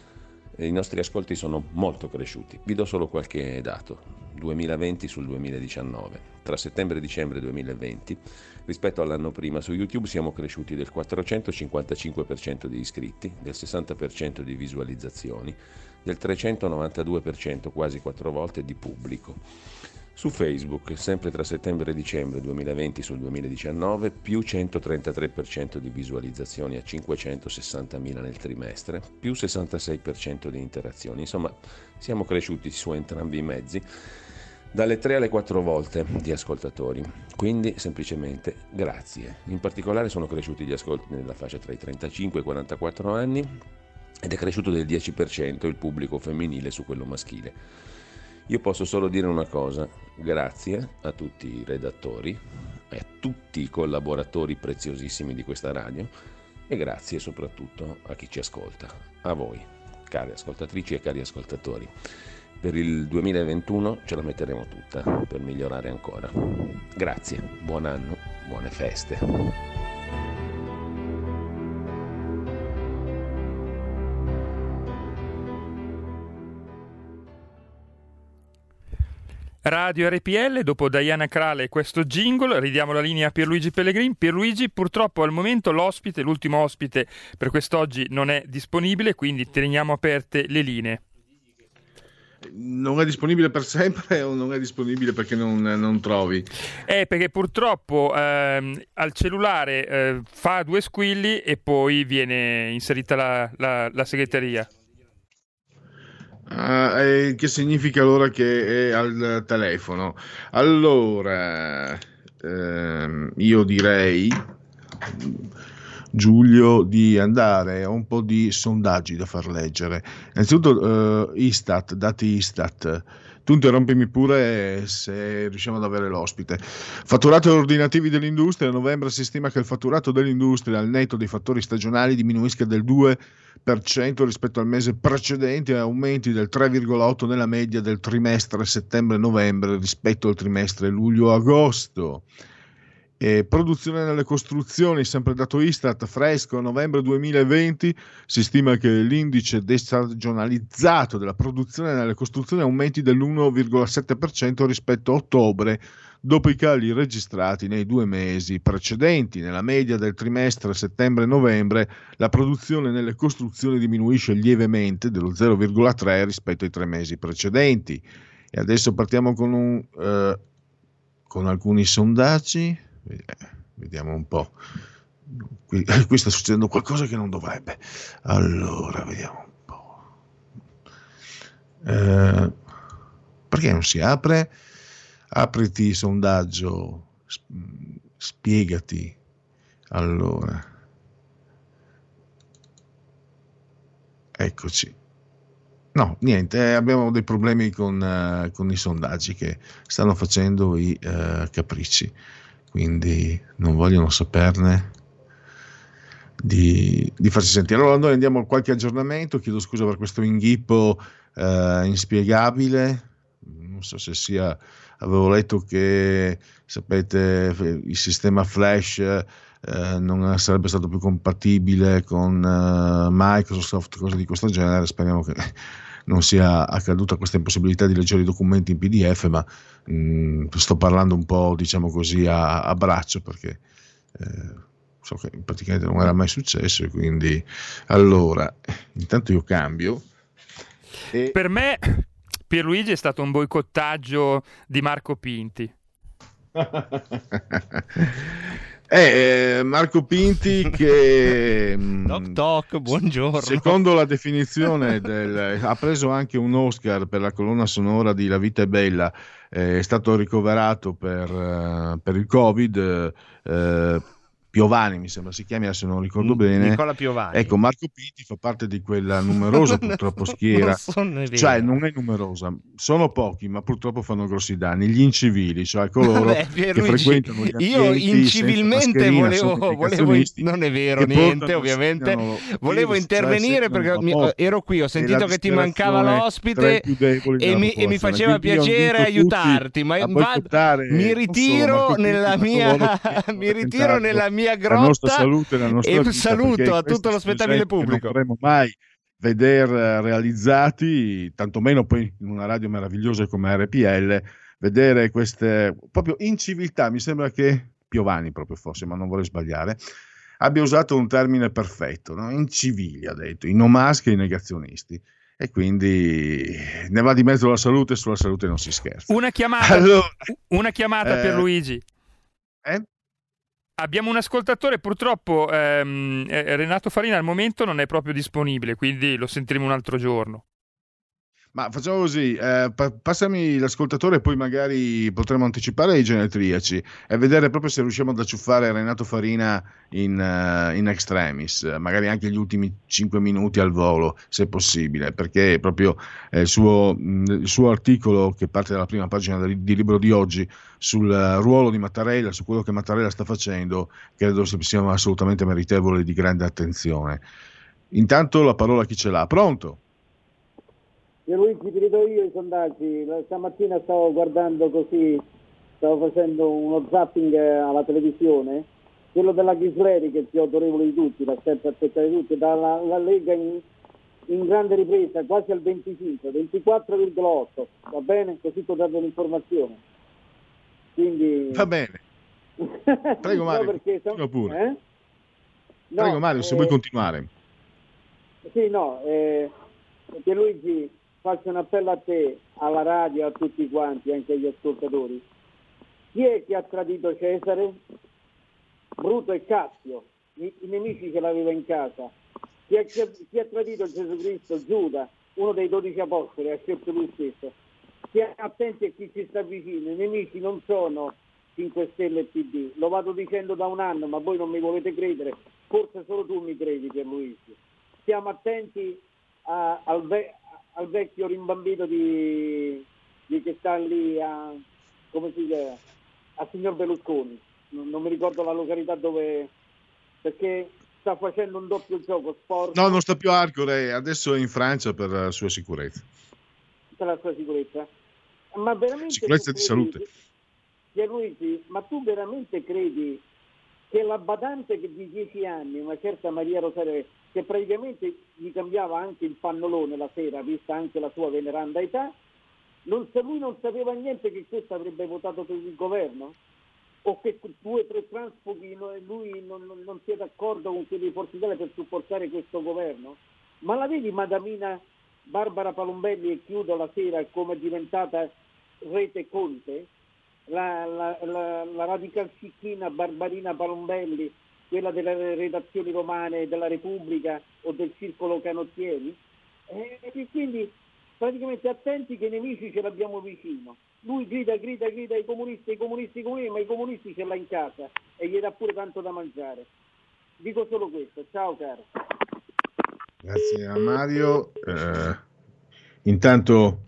i nostri ascolti sono molto cresciuti. Vi do solo qualche dato. 2020 sul 2019. Tra settembre e dicembre 2020, rispetto all'anno prima su YouTube siamo cresciuti del 455% di iscritti, del 60% di visualizzazioni, del 392%, quasi quattro volte di pubblico. Su Facebook, sempre tra settembre e dicembre 2020 sul 2019, più 133% di visualizzazioni a 560.000 nel trimestre, più 66% di interazioni. Insomma, siamo cresciuti su entrambi i mezzi dalle 3 alle 4 volte di ascoltatori. Quindi semplicemente grazie. In particolare sono cresciuti gli ascolti nella fascia tra i 35 e i 44 anni ed è cresciuto del 10% il pubblico femminile su quello maschile. Io posso solo dire una cosa, grazie a tutti i redattori e a tutti i collaboratori preziosissimi di questa radio e grazie soprattutto a chi ci ascolta, a voi, cari ascoltatrici e cari ascoltatori. Per il 2021 ce la metteremo tutta per migliorare ancora. Grazie, buon anno, buone feste. Radio RPL, dopo Diana Crale e questo jingle, ridiamo la linea a Pierluigi Pellegrin. Pierluigi, purtroppo al momento l'ospite, l'ultimo ospite per quest'oggi non è disponibile, quindi teniamo aperte le linee. Non è disponibile per sempre o non è disponibile perché non, non trovi? Eh, perché purtroppo ehm, al cellulare eh, fa due squilli e poi viene inserita la, la- la segreteria. Eh, che significa allora che è al telefono? Allora, ehm, io direi, Giulio, di andare a un po' di sondaggi da far leggere. Innanzitutto, eh, Istat, dati Istat. Tu interrompimi pure se riusciamo ad avere l'ospite. Fatturato ordinativi dell'industria, a novembre si stima che il fatturato dell'industria al netto dei fattori stagionali diminuisca del 2% rispetto al mese precedente e aumenti del 3,8% nella media del trimestre settembre-novembre rispetto al trimestre luglio-agosto. E produzione nelle costruzioni, sempre dato Istat, fresco, novembre 2020 si stima che l'indice destagionalizzato della produzione nelle costruzioni aumenti dell'1,7% rispetto a ottobre, dopo i cali registrati nei due mesi precedenti. Nella media del trimestre settembre-novembre la produzione nelle costruzioni diminuisce lievemente dello 0,3 rispetto ai tre mesi precedenti. E adesso partiamo con, un, eh, con alcuni sondaggi. Eh, Vediamo un po'. Qui, qui sta succedendo qualcosa che non dovrebbe. Allora, vediamo un po'. Eh, perché non si apre? Apriti sondaggio, spiegati. Allora, eccoci. No, niente, eh, abbiamo dei problemi con, eh, con i sondaggi che stanno facendo i eh, capricci, quindi non vogliono saperne di, di farsi sentire. Allora noi andiamo a qualche aggiornamento, chiedo scusa per questo inghippo eh, inspiegabile, non so se sia, avevo letto che, sapete, il sistema Flash eh, non sarebbe stato più compatibile con eh, Microsoft, cose di questo genere, speriamo che non sia accaduta questa impossibilità di leggere i documenti in PDF, ma mh, sto parlando un po', diciamo così, a, a braccio perché eh, so che praticamente non era mai successo e quindi allora, intanto io cambio. E... Per me Pierluigi è stato un boicottaggio di Marco Pinti. Eh, Marco Pinti che mm, Toc toc, buongiorno. secondo la definizione del, ha preso anche un Oscar per la colonna sonora di La vita è bella, eh, è stato ricoverato per, eh, per il Covid. eh, Piovani mi sembra si chiami, adesso non ricordo bene. Nicola Piovani. Ecco, Marco Pinti fa parte di quella numerosa purtroppo schiera, Non cioè non è numerosa, sono pochi ma purtroppo fanno grossi danni, gli incivili, cioè coloro Vabbè, che frequentano gli io incivilmente volevo, volevo non è vero niente ovviamente. volevo virus, intervenire cioè perché mi- ero qui ho sentito che ti mancava l'ospite e mi, e mi faceva piacere aiutarti ma a va- boicottare mi ritiro nella ma mia mi ritiro nella mia la nostra grotta salute e la nostra e vita, saluto a tutto lo spettabile che pubblico non vorremmo mai vedere realizzati, tantomeno poi in una radio meravigliosa come RPL, vedere queste proprio inciviltà. Mi sembra che Piovani proprio fosse, ma non vorrei sbagliare, abbia usato un termine perfetto, no? incivili ha detto, i no mask e i negazionisti. e quindi ne va di mezzo la salute e sulla salute non si scherza. Una chiamata, Allora, una chiamata eh, per Luigi. eh? Abbiamo un ascoltatore, purtroppo ehm, eh, Renato Farina al momento non è proprio disponibile, quindi lo sentiremo un altro giorno. Ma facciamo così, eh, pa- passami l'ascoltatore e poi magari potremo anticipare i genetriaci e vedere proprio se riusciamo ad acciuffare Renato Farina in, eh, in extremis, magari anche gli ultimi 5 minuti al volo, se possibile, perché proprio eh, il, suo, mh, il suo articolo che parte dalla prima pagina di, di libro di oggi sul eh, ruolo di Mattarella, su quello che Mattarella sta facendo, credo sia assolutamente meritevole di grande attenzione. Intanto la parola a chi ce l'ha. Pronto? Io Luigi ti rido io i sondaggi, stamattina stavo guardando così, stavo facendo uno zapping alla televisione, quello della Ghisleri che è più autorevole di tutti, l'ha sempre aspettato di tutti, dalla la Lega in, in grande ripresa, quasi al 25, 24,8, va bene? Così ti ho dato l'informazione. Quindi... Va bene. Prego Mario, No, perché continua pure. eh? No, Prego Mario, se eh, vuoi continuare. Sì, no, eh, Pierluigi, faccio un appello a te, alla radio, a tutti quanti, anche agli ascoltatori. Chi è che ha tradito Cesare? Bruto e Cassio, i, i nemici che l'aveva in casa. Chi ha, chi ha- tradito Gesù Cristo? Giuda, uno dei dodici apostoli, ha scelto lui stesso. Stia attenti a chi ci sta vicino, i nemici non sono 5 Stelle e PD, lo vado dicendo da un anno, ma voi non mi volete credere, forse solo tu mi credi Pierluigi. Stiamo attenti a- al, ve- al vecchio rimbambito di, di che sta lì a, come si chiama, a signor Berlusconi, non, non mi ricordo la località dove, perché sta facendo un doppio gioco sport No, non sta più a Arcore, adesso è in Francia per la sua sicurezza. per la sua sicurezza. Ma veramente Sicurezza di salute. Pierluigi, ma tu veramente credi che la badante che di 10 anni, una certa Maria Rosario, che praticamente gli cambiava anche il pannolone la sera, vista anche la sua veneranda età, non, lui non sapeva niente che questo avrebbe votato per il governo? O che due o tre transfughi lui non, non, non sia d'accordo con quelli di Forza Italia per supportare questo governo? Ma la vedi Madamina Barbara Palombelli e chiudo la sera come è diventata rete Conte? La, la, la, la radical cicchina Barbarina Palombelli, quella delle redazioni romane della Repubblica o del Circolo Canottieri? Eh, E quindi praticamente attenti che i nemici ce l'abbiamo vicino. Lui grida, grida, grida ai comunisti, ai comunisti, ai comunisti, ma i comunisti ce l'ha in casa e gli dà pure tanto da mangiare. Dico solo questo, ciao caro. Grazie a Mario. Eh, intanto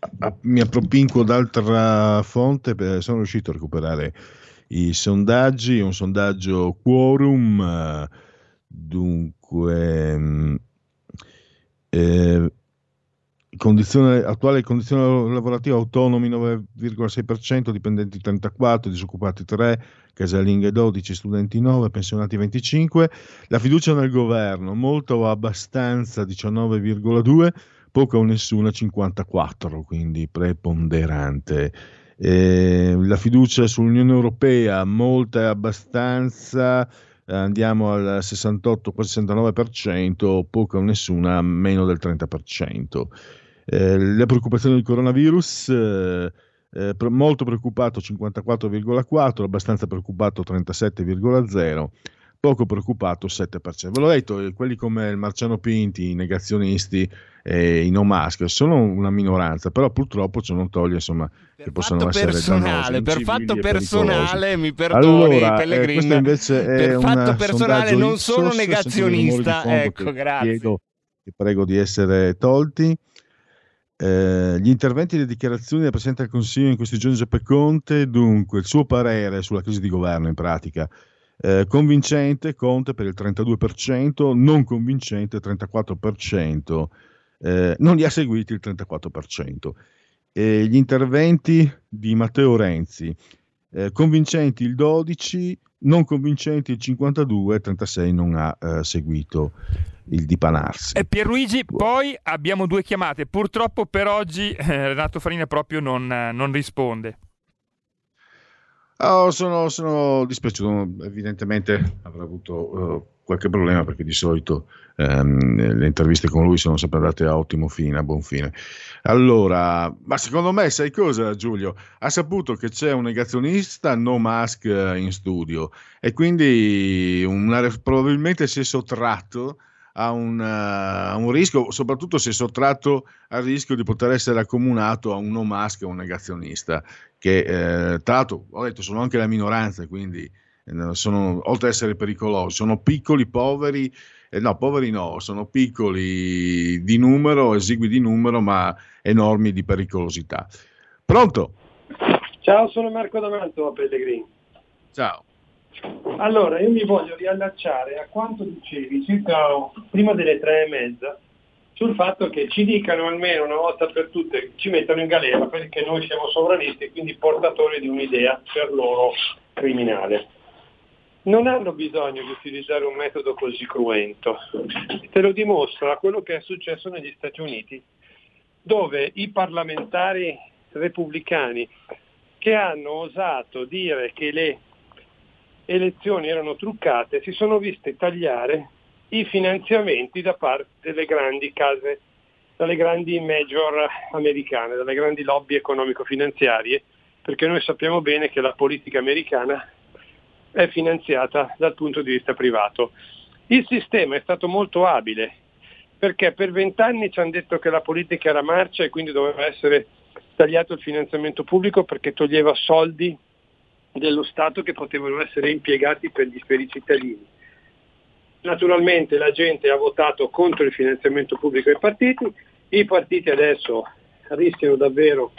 a- a- mi appropinquo d'altra fonte, per- sono riuscito a recuperare i sondaggi, un sondaggio quorum, dunque mh, eh, condizione, attuale condizione lavorativa autonomi 9,6%, dipendenti 34, disoccupati 3, casalinghe 12, studenti 9, pensionati 25, la fiducia nel governo molta o abbastanza 19,2, poca o nessuna 54, quindi preponderante. Eh, la fiducia sull'Unione Europea molta e abbastanza andiamo al 68, quasi 69%, poca o nessuna meno del 30%. Eh, la preoccupazione del coronavirus, eh, eh, molto preoccupato 54,4, abbastanza preoccupato 37,0, poco preoccupato 7%. Ve l'ho detto, eh, quelli come il Marciano Pinti, i negazionisti e i no mask sono una minoranza, però purtroppo ciò non toglie insomma, che possano fatto essere personale, dannosi, per fatto personale, mi perdoni Allora, eh, Pellegrin, questo invece è per fatto personale non sono negazionista, fondo ecco, grazie. chiedo e prego di essere tolti. Eh, gli interventi e le dichiarazioni del Presidente del Consiglio in questi giorni Giuseppe Conte, dunque il suo parere sulla crisi di governo in pratica, eh, convincente Conte per il 32%, non convincente 34%, eh, non li ha seguiti il 34%. Eh, gli interventi di Matteo Renzi, eh, convincenti il 12%, non convincenti il 52%, il 36% non ha eh, seguito il dipanarsi. E Pierluigi, poi abbiamo due chiamate. Purtroppo per oggi Renato Farina proprio non, non risponde. Oh, sono, sono dispiaciuto, evidentemente avrà avuto eh, qualche problema perché di solito ehm, le interviste con lui sono sempre andate a ottimo fine, a buon fine. Allora, ma secondo me, sai cosa Giulio? Ha saputo che c'è un negazionista no mask eh, in studio e quindi una- probabilmente si è sottratto a un, eh, a un rischio, soprattutto è sottratto al rischio di poter essere accomunato a un no mask, a un negazionista, che eh, tra l'altro, ho detto, sono anche la minoranza, quindi eh, sono, oltre ad essere pericolosi, sono piccoli, poveri, eh, no, poveri no, sono piccoli di numero, esigui di numero, ma enormi di pericolosità. Pronto? Ciao, sono Marco D'Amato, Pellegrini. Ciao. Allora, io mi voglio riallacciare a quanto dicevi circa prima delle tre e mezza sul fatto che ci dicano almeno una volta per tutte, ci mettano in galera perché noi siamo sovranisti e quindi portatori di un'idea per loro criminale. Non hanno bisogno di utilizzare un metodo così cruento. Te lo dimostra quello che è successo negli Stati Uniti, dove i parlamentari repubblicani che hanno osato dire che le elezioni erano truccate si sono viste tagliare i finanziamenti da parte delle grandi case, dalle grandi major americane, dalle grandi lobby economico-finanziarie, perché noi sappiamo bene che la politica americana è finanziata dal punto di vista privato. Il sistema è stato molto abile perché per vent'anni ci hanno detto che la politica era marcia e quindi doveva essere tagliato il finanziamento pubblico perché toglieva soldi dello Stato che potevano essere impiegati per, gli, per i cittadini. Naturalmente la gente ha votato contro il finanziamento pubblico ai partiti, i partiti adesso rischiano davvero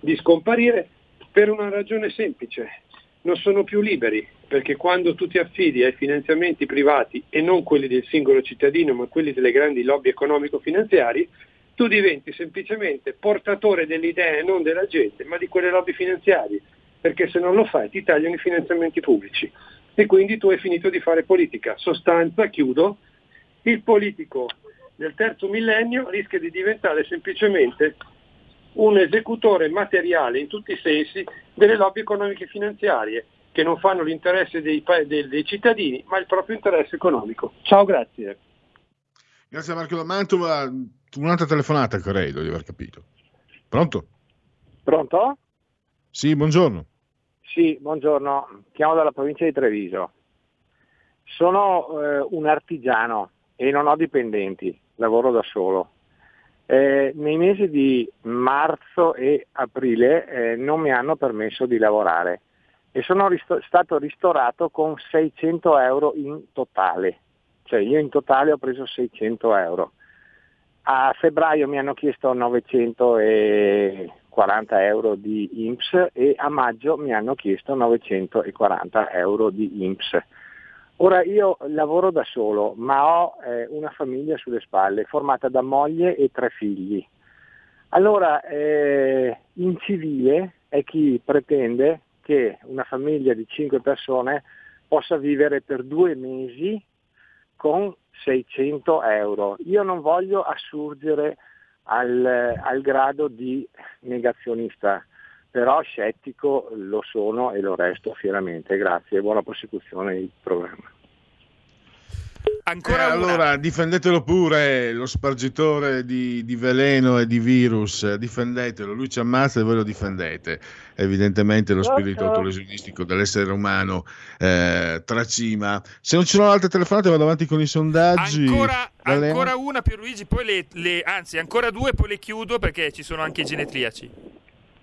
di scomparire per una ragione semplice, non sono più liberi, perché quando tu ti affidi ai finanziamenti privati e non quelli del singolo cittadino, ma quelli delle grandi lobby economico-finanziarie, tu diventi semplicemente portatore delle idee non della gente, ma di quelle lobby finanziarie, perché se non lo fai ti tagliano i finanziamenti pubblici e quindi tu hai finito di fare politica. Sostanza, chiudo, il politico del terzo millennio rischia di diventare semplicemente un esecutore materiale in tutti i sensi delle lobby economiche e finanziarie che non fanno l'interesse dei, dei- dei cittadini ma il proprio interesse economico. Ciao, grazie. Grazie a Marco da Mantova. Un'altra telefonata, credo di aver capito. Pronto? Pronto? Sì, buongiorno. Sì, buongiorno, chiamo dalla provincia di Treviso. Sono eh, un artigiano e non ho dipendenti, lavoro da solo. Eh, nei mesi di marzo e aprile eh, non mi hanno permesso di lavorare e sono risto- stato ristorato con 600 euro in totale, cioè io in totale ho preso 600 euro. A febbraio mi hanno chiesto 940 euro di INPS e a maggio mi hanno chiesto 940 euro di INPS. Ora io lavoro da solo, ma ho eh, una famiglia sulle spalle formata da moglie e tre figli. Allora, eh, in civile è chi pretende che una famiglia di cinque persone possa vivere per due mesi con 600 euro. Io non voglio assurgere al, al grado di negazionista, però scettico lo sono e lo resto fieramente. Grazie e buona prosecuzione del programma. Ancora Eh, allora, difendetelo pure, lo spargitore di, di veleno e di virus, eh, difendetelo, lui ci ammazza e voi lo difendete. Evidentemente lo spirito autolesionistico dell'essere umano eh, tracima. Se non ci sono altre telefonate vado avanti con i sondaggi. Ancora, ancora una Pierluigi, poi le, le- anzi ancora due, poi le chiudo perché ci sono anche i genetriaci.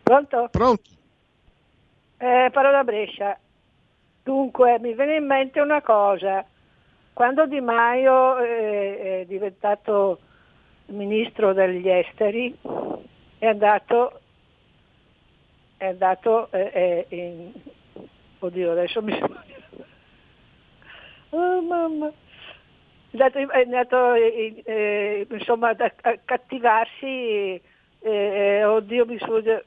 Pronto? Pronto? Eh, parlo da Brescia. Dunque, mi viene in mente una cosa. Quando Di Maio è diventato ministro degli esteri, è andato, è andato eh, eh, in... Oddio, adesso mi... Oh, mamma. È andato, è andato, eh, insomma ad accattivarsi, eh, oddio mi sfugge,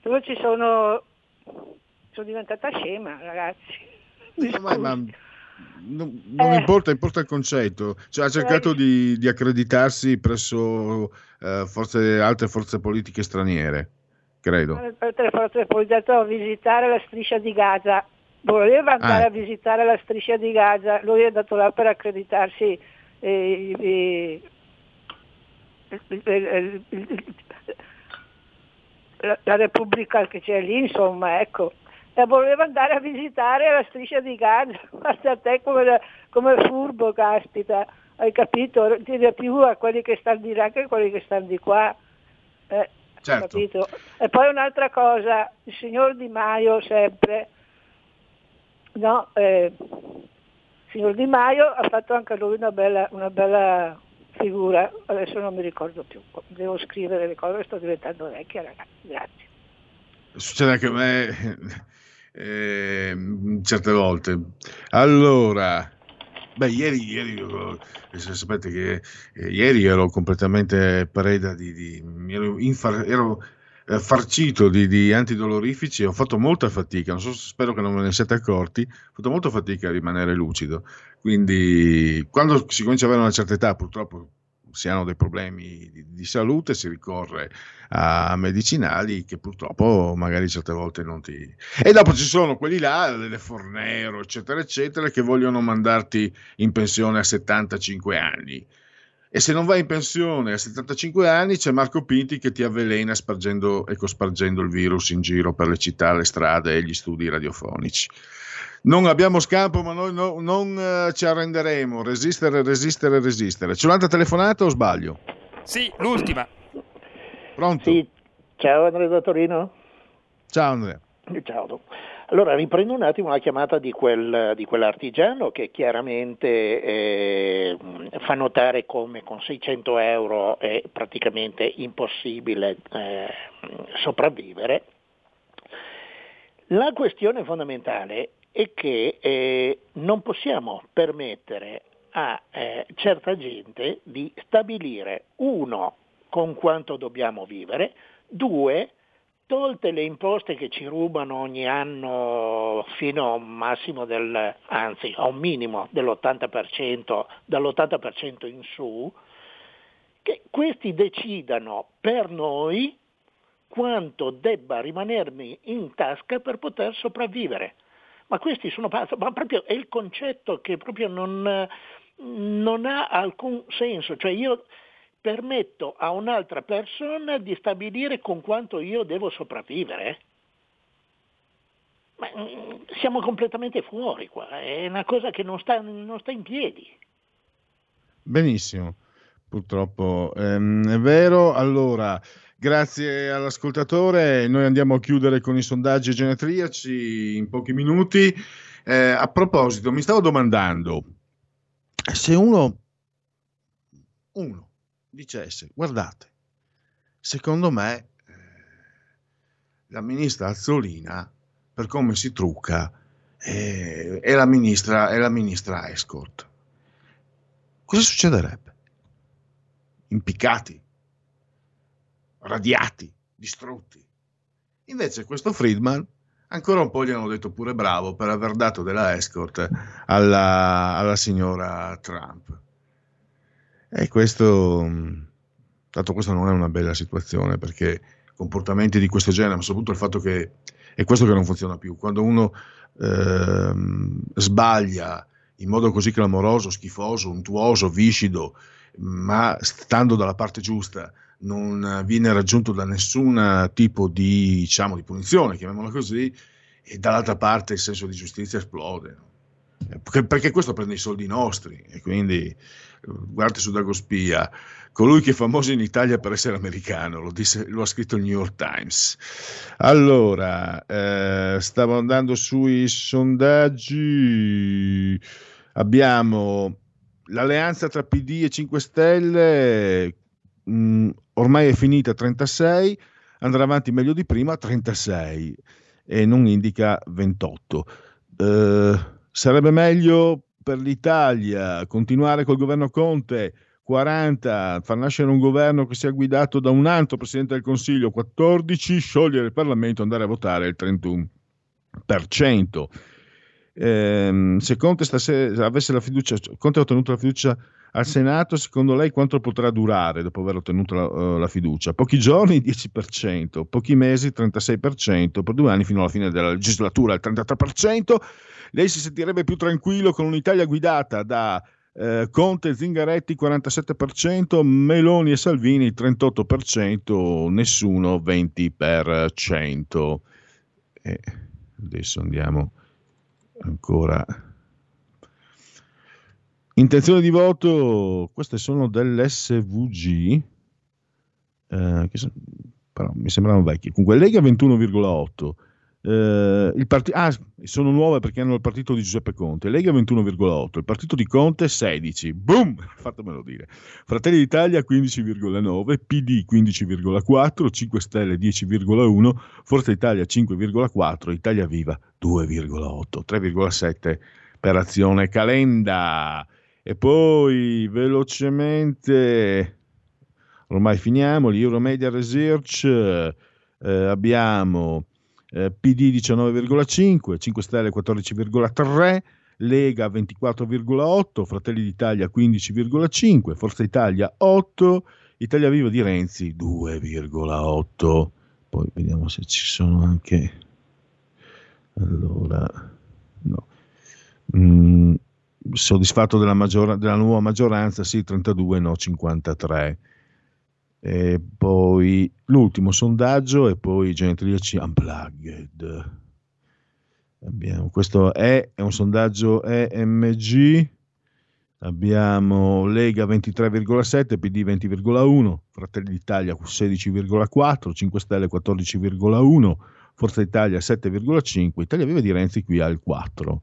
dove ci sono, sono diventata scema ragazzi. Mi Ma- ma non, non Eh. importa, importa il concetto. Cioè, ha cercato di, di accreditarsi presso eh, forze- altre forze politiche straniere, credo. Per telefono ho andato a visitare la striscia di Gaza. voleva andare Ah. a visitare la striscia di Gaza, lui è andato là per accreditarsi eh, la, la Repubblica che c'è lì, insomma, ecco. E voleva andare a visitare la striscia di Gaza, guarda te come, come furbo, caspita, hai capito? Tiene più a quelli che stanno di là che a quelli che stanno di qua. Eh, Certo. capito? E poi un'altra cosa, il signor Di Maio sempre, no, eh, il signor Di Maio ha fatto anche lui una bella, una bella figura, adesso non mi ricordo più, devo scrivere le cose, sto diventando vecchia ragazzi, grazie. Succede anche a me eh, certe volte. Allora, beh, ieri, ieri eh, se sapete che eh, ieri ero completamente preda di, di- ero, infar- ero, eh, farcito di, di antidolorifici ho fatto molta fatica, so, spero che non ve ne siate accorti, ho fatto molta fatica a rimanere lucido. Quindi quando si comincia ad avere una certa età, purtroppo si hanno dei problemi di, di salute, si ricorre a medicinali che purtroppo magari certe volte non ti... E dopo ci sono quelli là, le Fornero, eccetera, eccetera, che vogliono mandarti in pensione a 75 anni. E se non vai in pensione a 75 anni c'è Marco Pinti che ti avvelena spargendo, ecco, spargendo il virus in giro per le città, le strade e gli studi radiofonici. Non abbiamo scampo, ma noi no- non eh, ci arrenderemo. Resistere, resistere, resistere. C'è un'altra telefonata o sbaglio? Sì, l'ultima. Pronto? Ciao Andrea da Torino. Ciao Andrea. Ciao. Allora riprendo un attimo la chiamata di, quel, di quell'artigiano che chiaramente eh, fa notare come con 600 euro è praticamente impossibile eh, sopravvivere. La questione fondamentale è che eh, non possiamo permettere a eh, certa gente di stabilire uno con quanto dobbiamo vivere, due tolte le imposte che ci rubano ogni anno fino a un massimo del, anzi a un minimo dell'80%, dall'80% in su, che questi decidano per noi quanto debba rimanermi in tasca per poter sopravvivere. Ma questi sono pazzi, ma proprio è il concetto che proprio non, non ha alcun senso. Cioè io permetto a un'altra persona di stabilire con quanto io devo sopravvivere. Ma, mm, siamo completamente fuori qua, è una cosa che non sta, non sta in piedi. Benissimo, purtroppo ehm, è vero. Allora, grazie all'ascoltatore. Noi andiamo a chiudere con i sondaggi genetriaci in pochi minuti. Eh, a proposito, mi stavo domandando se uno, uno dicesse, guardate, secondo me eh, la ministra Azzolina, per come si trucca, eh, è, la ministra, è la ministra escort. Cosa succederebbe? Impiccati, radiati, distrutti. Invece questo Friedman ancora un po' gli hanno detto pure bravo per aver dato della escort alla, alla signora Trump. E questo, tanto questa non è una bella situazione perché comportamenti di questo genere, ma soprattutto il fatto che è questo che non funziona più, quando uno ehm, sbaglia in modo così clamoroso, schifoso, untuoso, viscido, ma stando dalla parte giusta, non viene raggiunto da nessun tipo di, diciamo, di punizione, chiamiamola così, e dall'altra parte il senso di giustizia esplode. Perché, questo prende i soldi nostri e quindi eh, guardate su Dagospia, colui che è famoso in Italia per essere americano, lo, disse- lo ha scritto il New York Times. Allora, eh, stavo andando sui sondaggi, abbiamo l'alleanza tra PD e 5 Stelle, mh, ormai è finita 36, andrà avanti meglio di prima 36 e non indica 28. Eh, sarebbe meglio per l'Italia continuare col governo Conte 40, far nascere un governo che sia guidato da un altro Presidente del Consiglio 14, sciogliere il Parlamento e andare a votare il 31%. Ehm, se Conte stasera avesse la fiducia, Conte ha ottenuto la fiducia al Senato, secondo lei quanto potrà durare dopo aver ottenuto la, eh, la fiducia? Pochi giorni 10%, pochi mesi 36%, per due anni fino alla fine della legislatura il 33%. Lei si sentirebbe più tranquillo con un'Italia guidata da eh, Conte Zingaretti 47%, Meloni e Salvini 38%, nessuno 20%. E adesso andiamo ancora. Intenzione di voto, queste sono dell'SVG, eh, che so- però mi sembravano vecchie. Comunque Lega 21,8. Eh, il parti- ah, sono nuove perché hanno il partito di Giuseppe Conte. Lega 21,8, il partito di Conte 16. Boom! Fatemelo dire. Fratelli d'Italia 15,9, PD 15,4, 5 Stelle 10,1, Forza Italia 5,4, Italia Viva 2,8, 3,7 per azione Calenda. E poi velocemente, ormai finiamo, l'Euromedia Research, eh, abbiamo eh, PD 19,5, 5 Stelle 14,3, Lega 24,8, Fratelli d'Italia 15,5, Forza Italia 8, Italia Viva di Renzi 2,8. Poi vediamo se ci sono anche... Allora, no. Mm, soddisfatto della, maggior- della nuova maggioranza, sì, 32, no, 53. E poi l'ultimo sondaggio e poi genetriaci unplugged. Abbiamo, questo è, è un sondaggio EMG. Abbiamo Lega 23,7, PD 20,1, Fratelli d'Italia 16,4, 5 Stelle 14,1, Forza Italia 7,5, Italia Viva di Renzi qui al 4.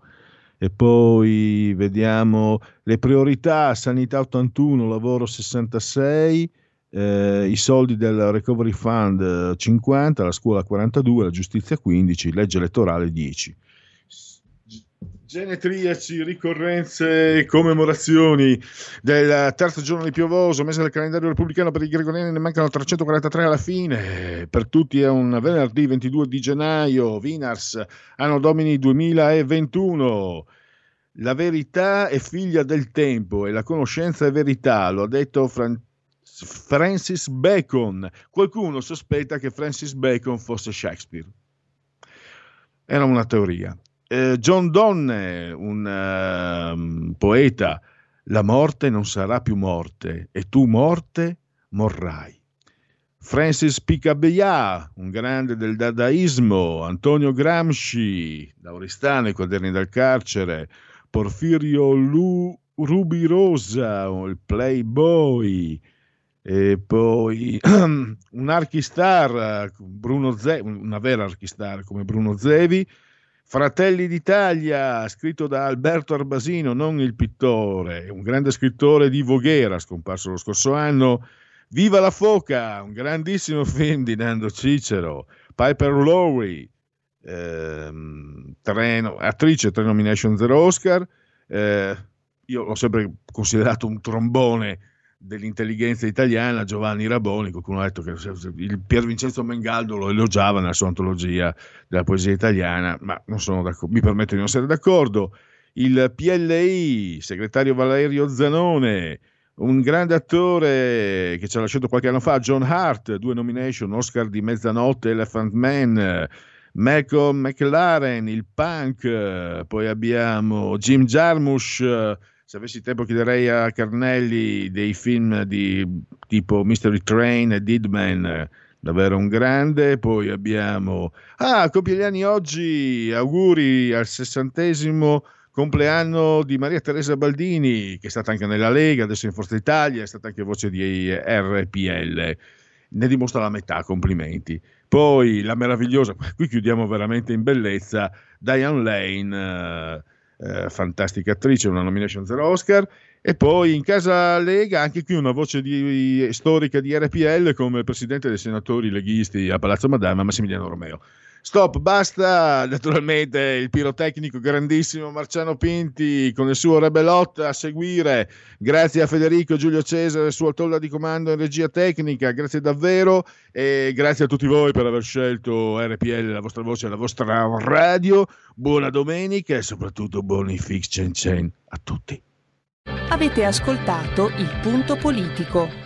E poi vediamo le priorità, sanità 81, lavoro 66, eh, i soldi del Recovery Fund eh, 50, la scuola 42, la giustizia 15, legge elettorale 10. Genetriaci, ricorrenze, commemorazioni del terzo giorno di piovoso, mese del calendario repubblicano per i gregoriani ne mancano 343 alla fine, per tutti è un venerdì 22 di gennaio, Vinars, anno domini 2021. La verità è figlia del tempo e la conoscenza è verità, lo ha detto Fran- Francis Bacon. Qualcuno sospetta che Francis Bacon fosse Shakespeare. Era una teoria. Eh, John Donne, un ehm, poeta, la morte non sarà più morte e tu morte morrai. Francis Picabia, un grande del dadaismo, Antonio Gramsci, Lauristano, i quaderni dal carcere, Porfirio Lu- Rubirosa, il playboy, e poi un archistar, Bruno Ze- una vera archistar come Bruno Zevi, Fratelli d'Italia, scritto da Alberto Arbasino, non il pittore, un grande scrittore di Voghera, scomparso lo scorso anno. Viva la foca, un grandissimo film di Nando Cicero. Piper Lowry, ehm, tre no- attrice, tre nomination, zero Oscar. Eh, io l'ho sempre considerato un trombone dell'intelligenza italiana, Giovanni Raboni, qualcuno ha detto che il Pier Vincenzo Mengaldo lo elogiava nella sua antologia della poesia italiana, ma non sono mi permetto di non essere d'accordo. Il PLI, segretario Valerio Zanone, un grande attore che ci ha lasciato qualche anno fa, John Hart, due nomination, Oscar di Mezzanotte, Elephant Man, Malcolm McLaren, il punk, poi abbiamo Jim Jarmusch, se avessi tempo chiederei a Carnelli dei film di tipo Mystery Train e Deadman, davvero un grande. Poi abbiamo, ah, compie gli anni oggi, auguri al sessantesimo compleanno di Maria Teresa Baldini, che è stata anche nella Lega, adesso in Forza Italia, è stata anche voce di RPL. Ne dimostra la metà, complimenti. Poi la meravigliosa, qui chiudiamo veramente in bellezza, Diane Lane, eh, fantastica attrice, una nomination zero Oscar. E poi in casa Lega, anche qui una voce di- storica di RPL come presidente dei senatori leghisti a Palazzo Madama, Massimiliano Romeo. Stop, basta. Naturalmente il pirotecnico grandissimo Marciano Pinti con il suo Rebelot a seguire. Grazie a Federico Giulio Cesare, suo tolla di comando in regia tecnica. Grazie davvero e grazie a tutti voi per aver scelto RPL, la vostra voce, la vostra radio. Buona domenica e soprattutto buoni fix Cen Cen a tutti. Avete ascoltato il punto politico.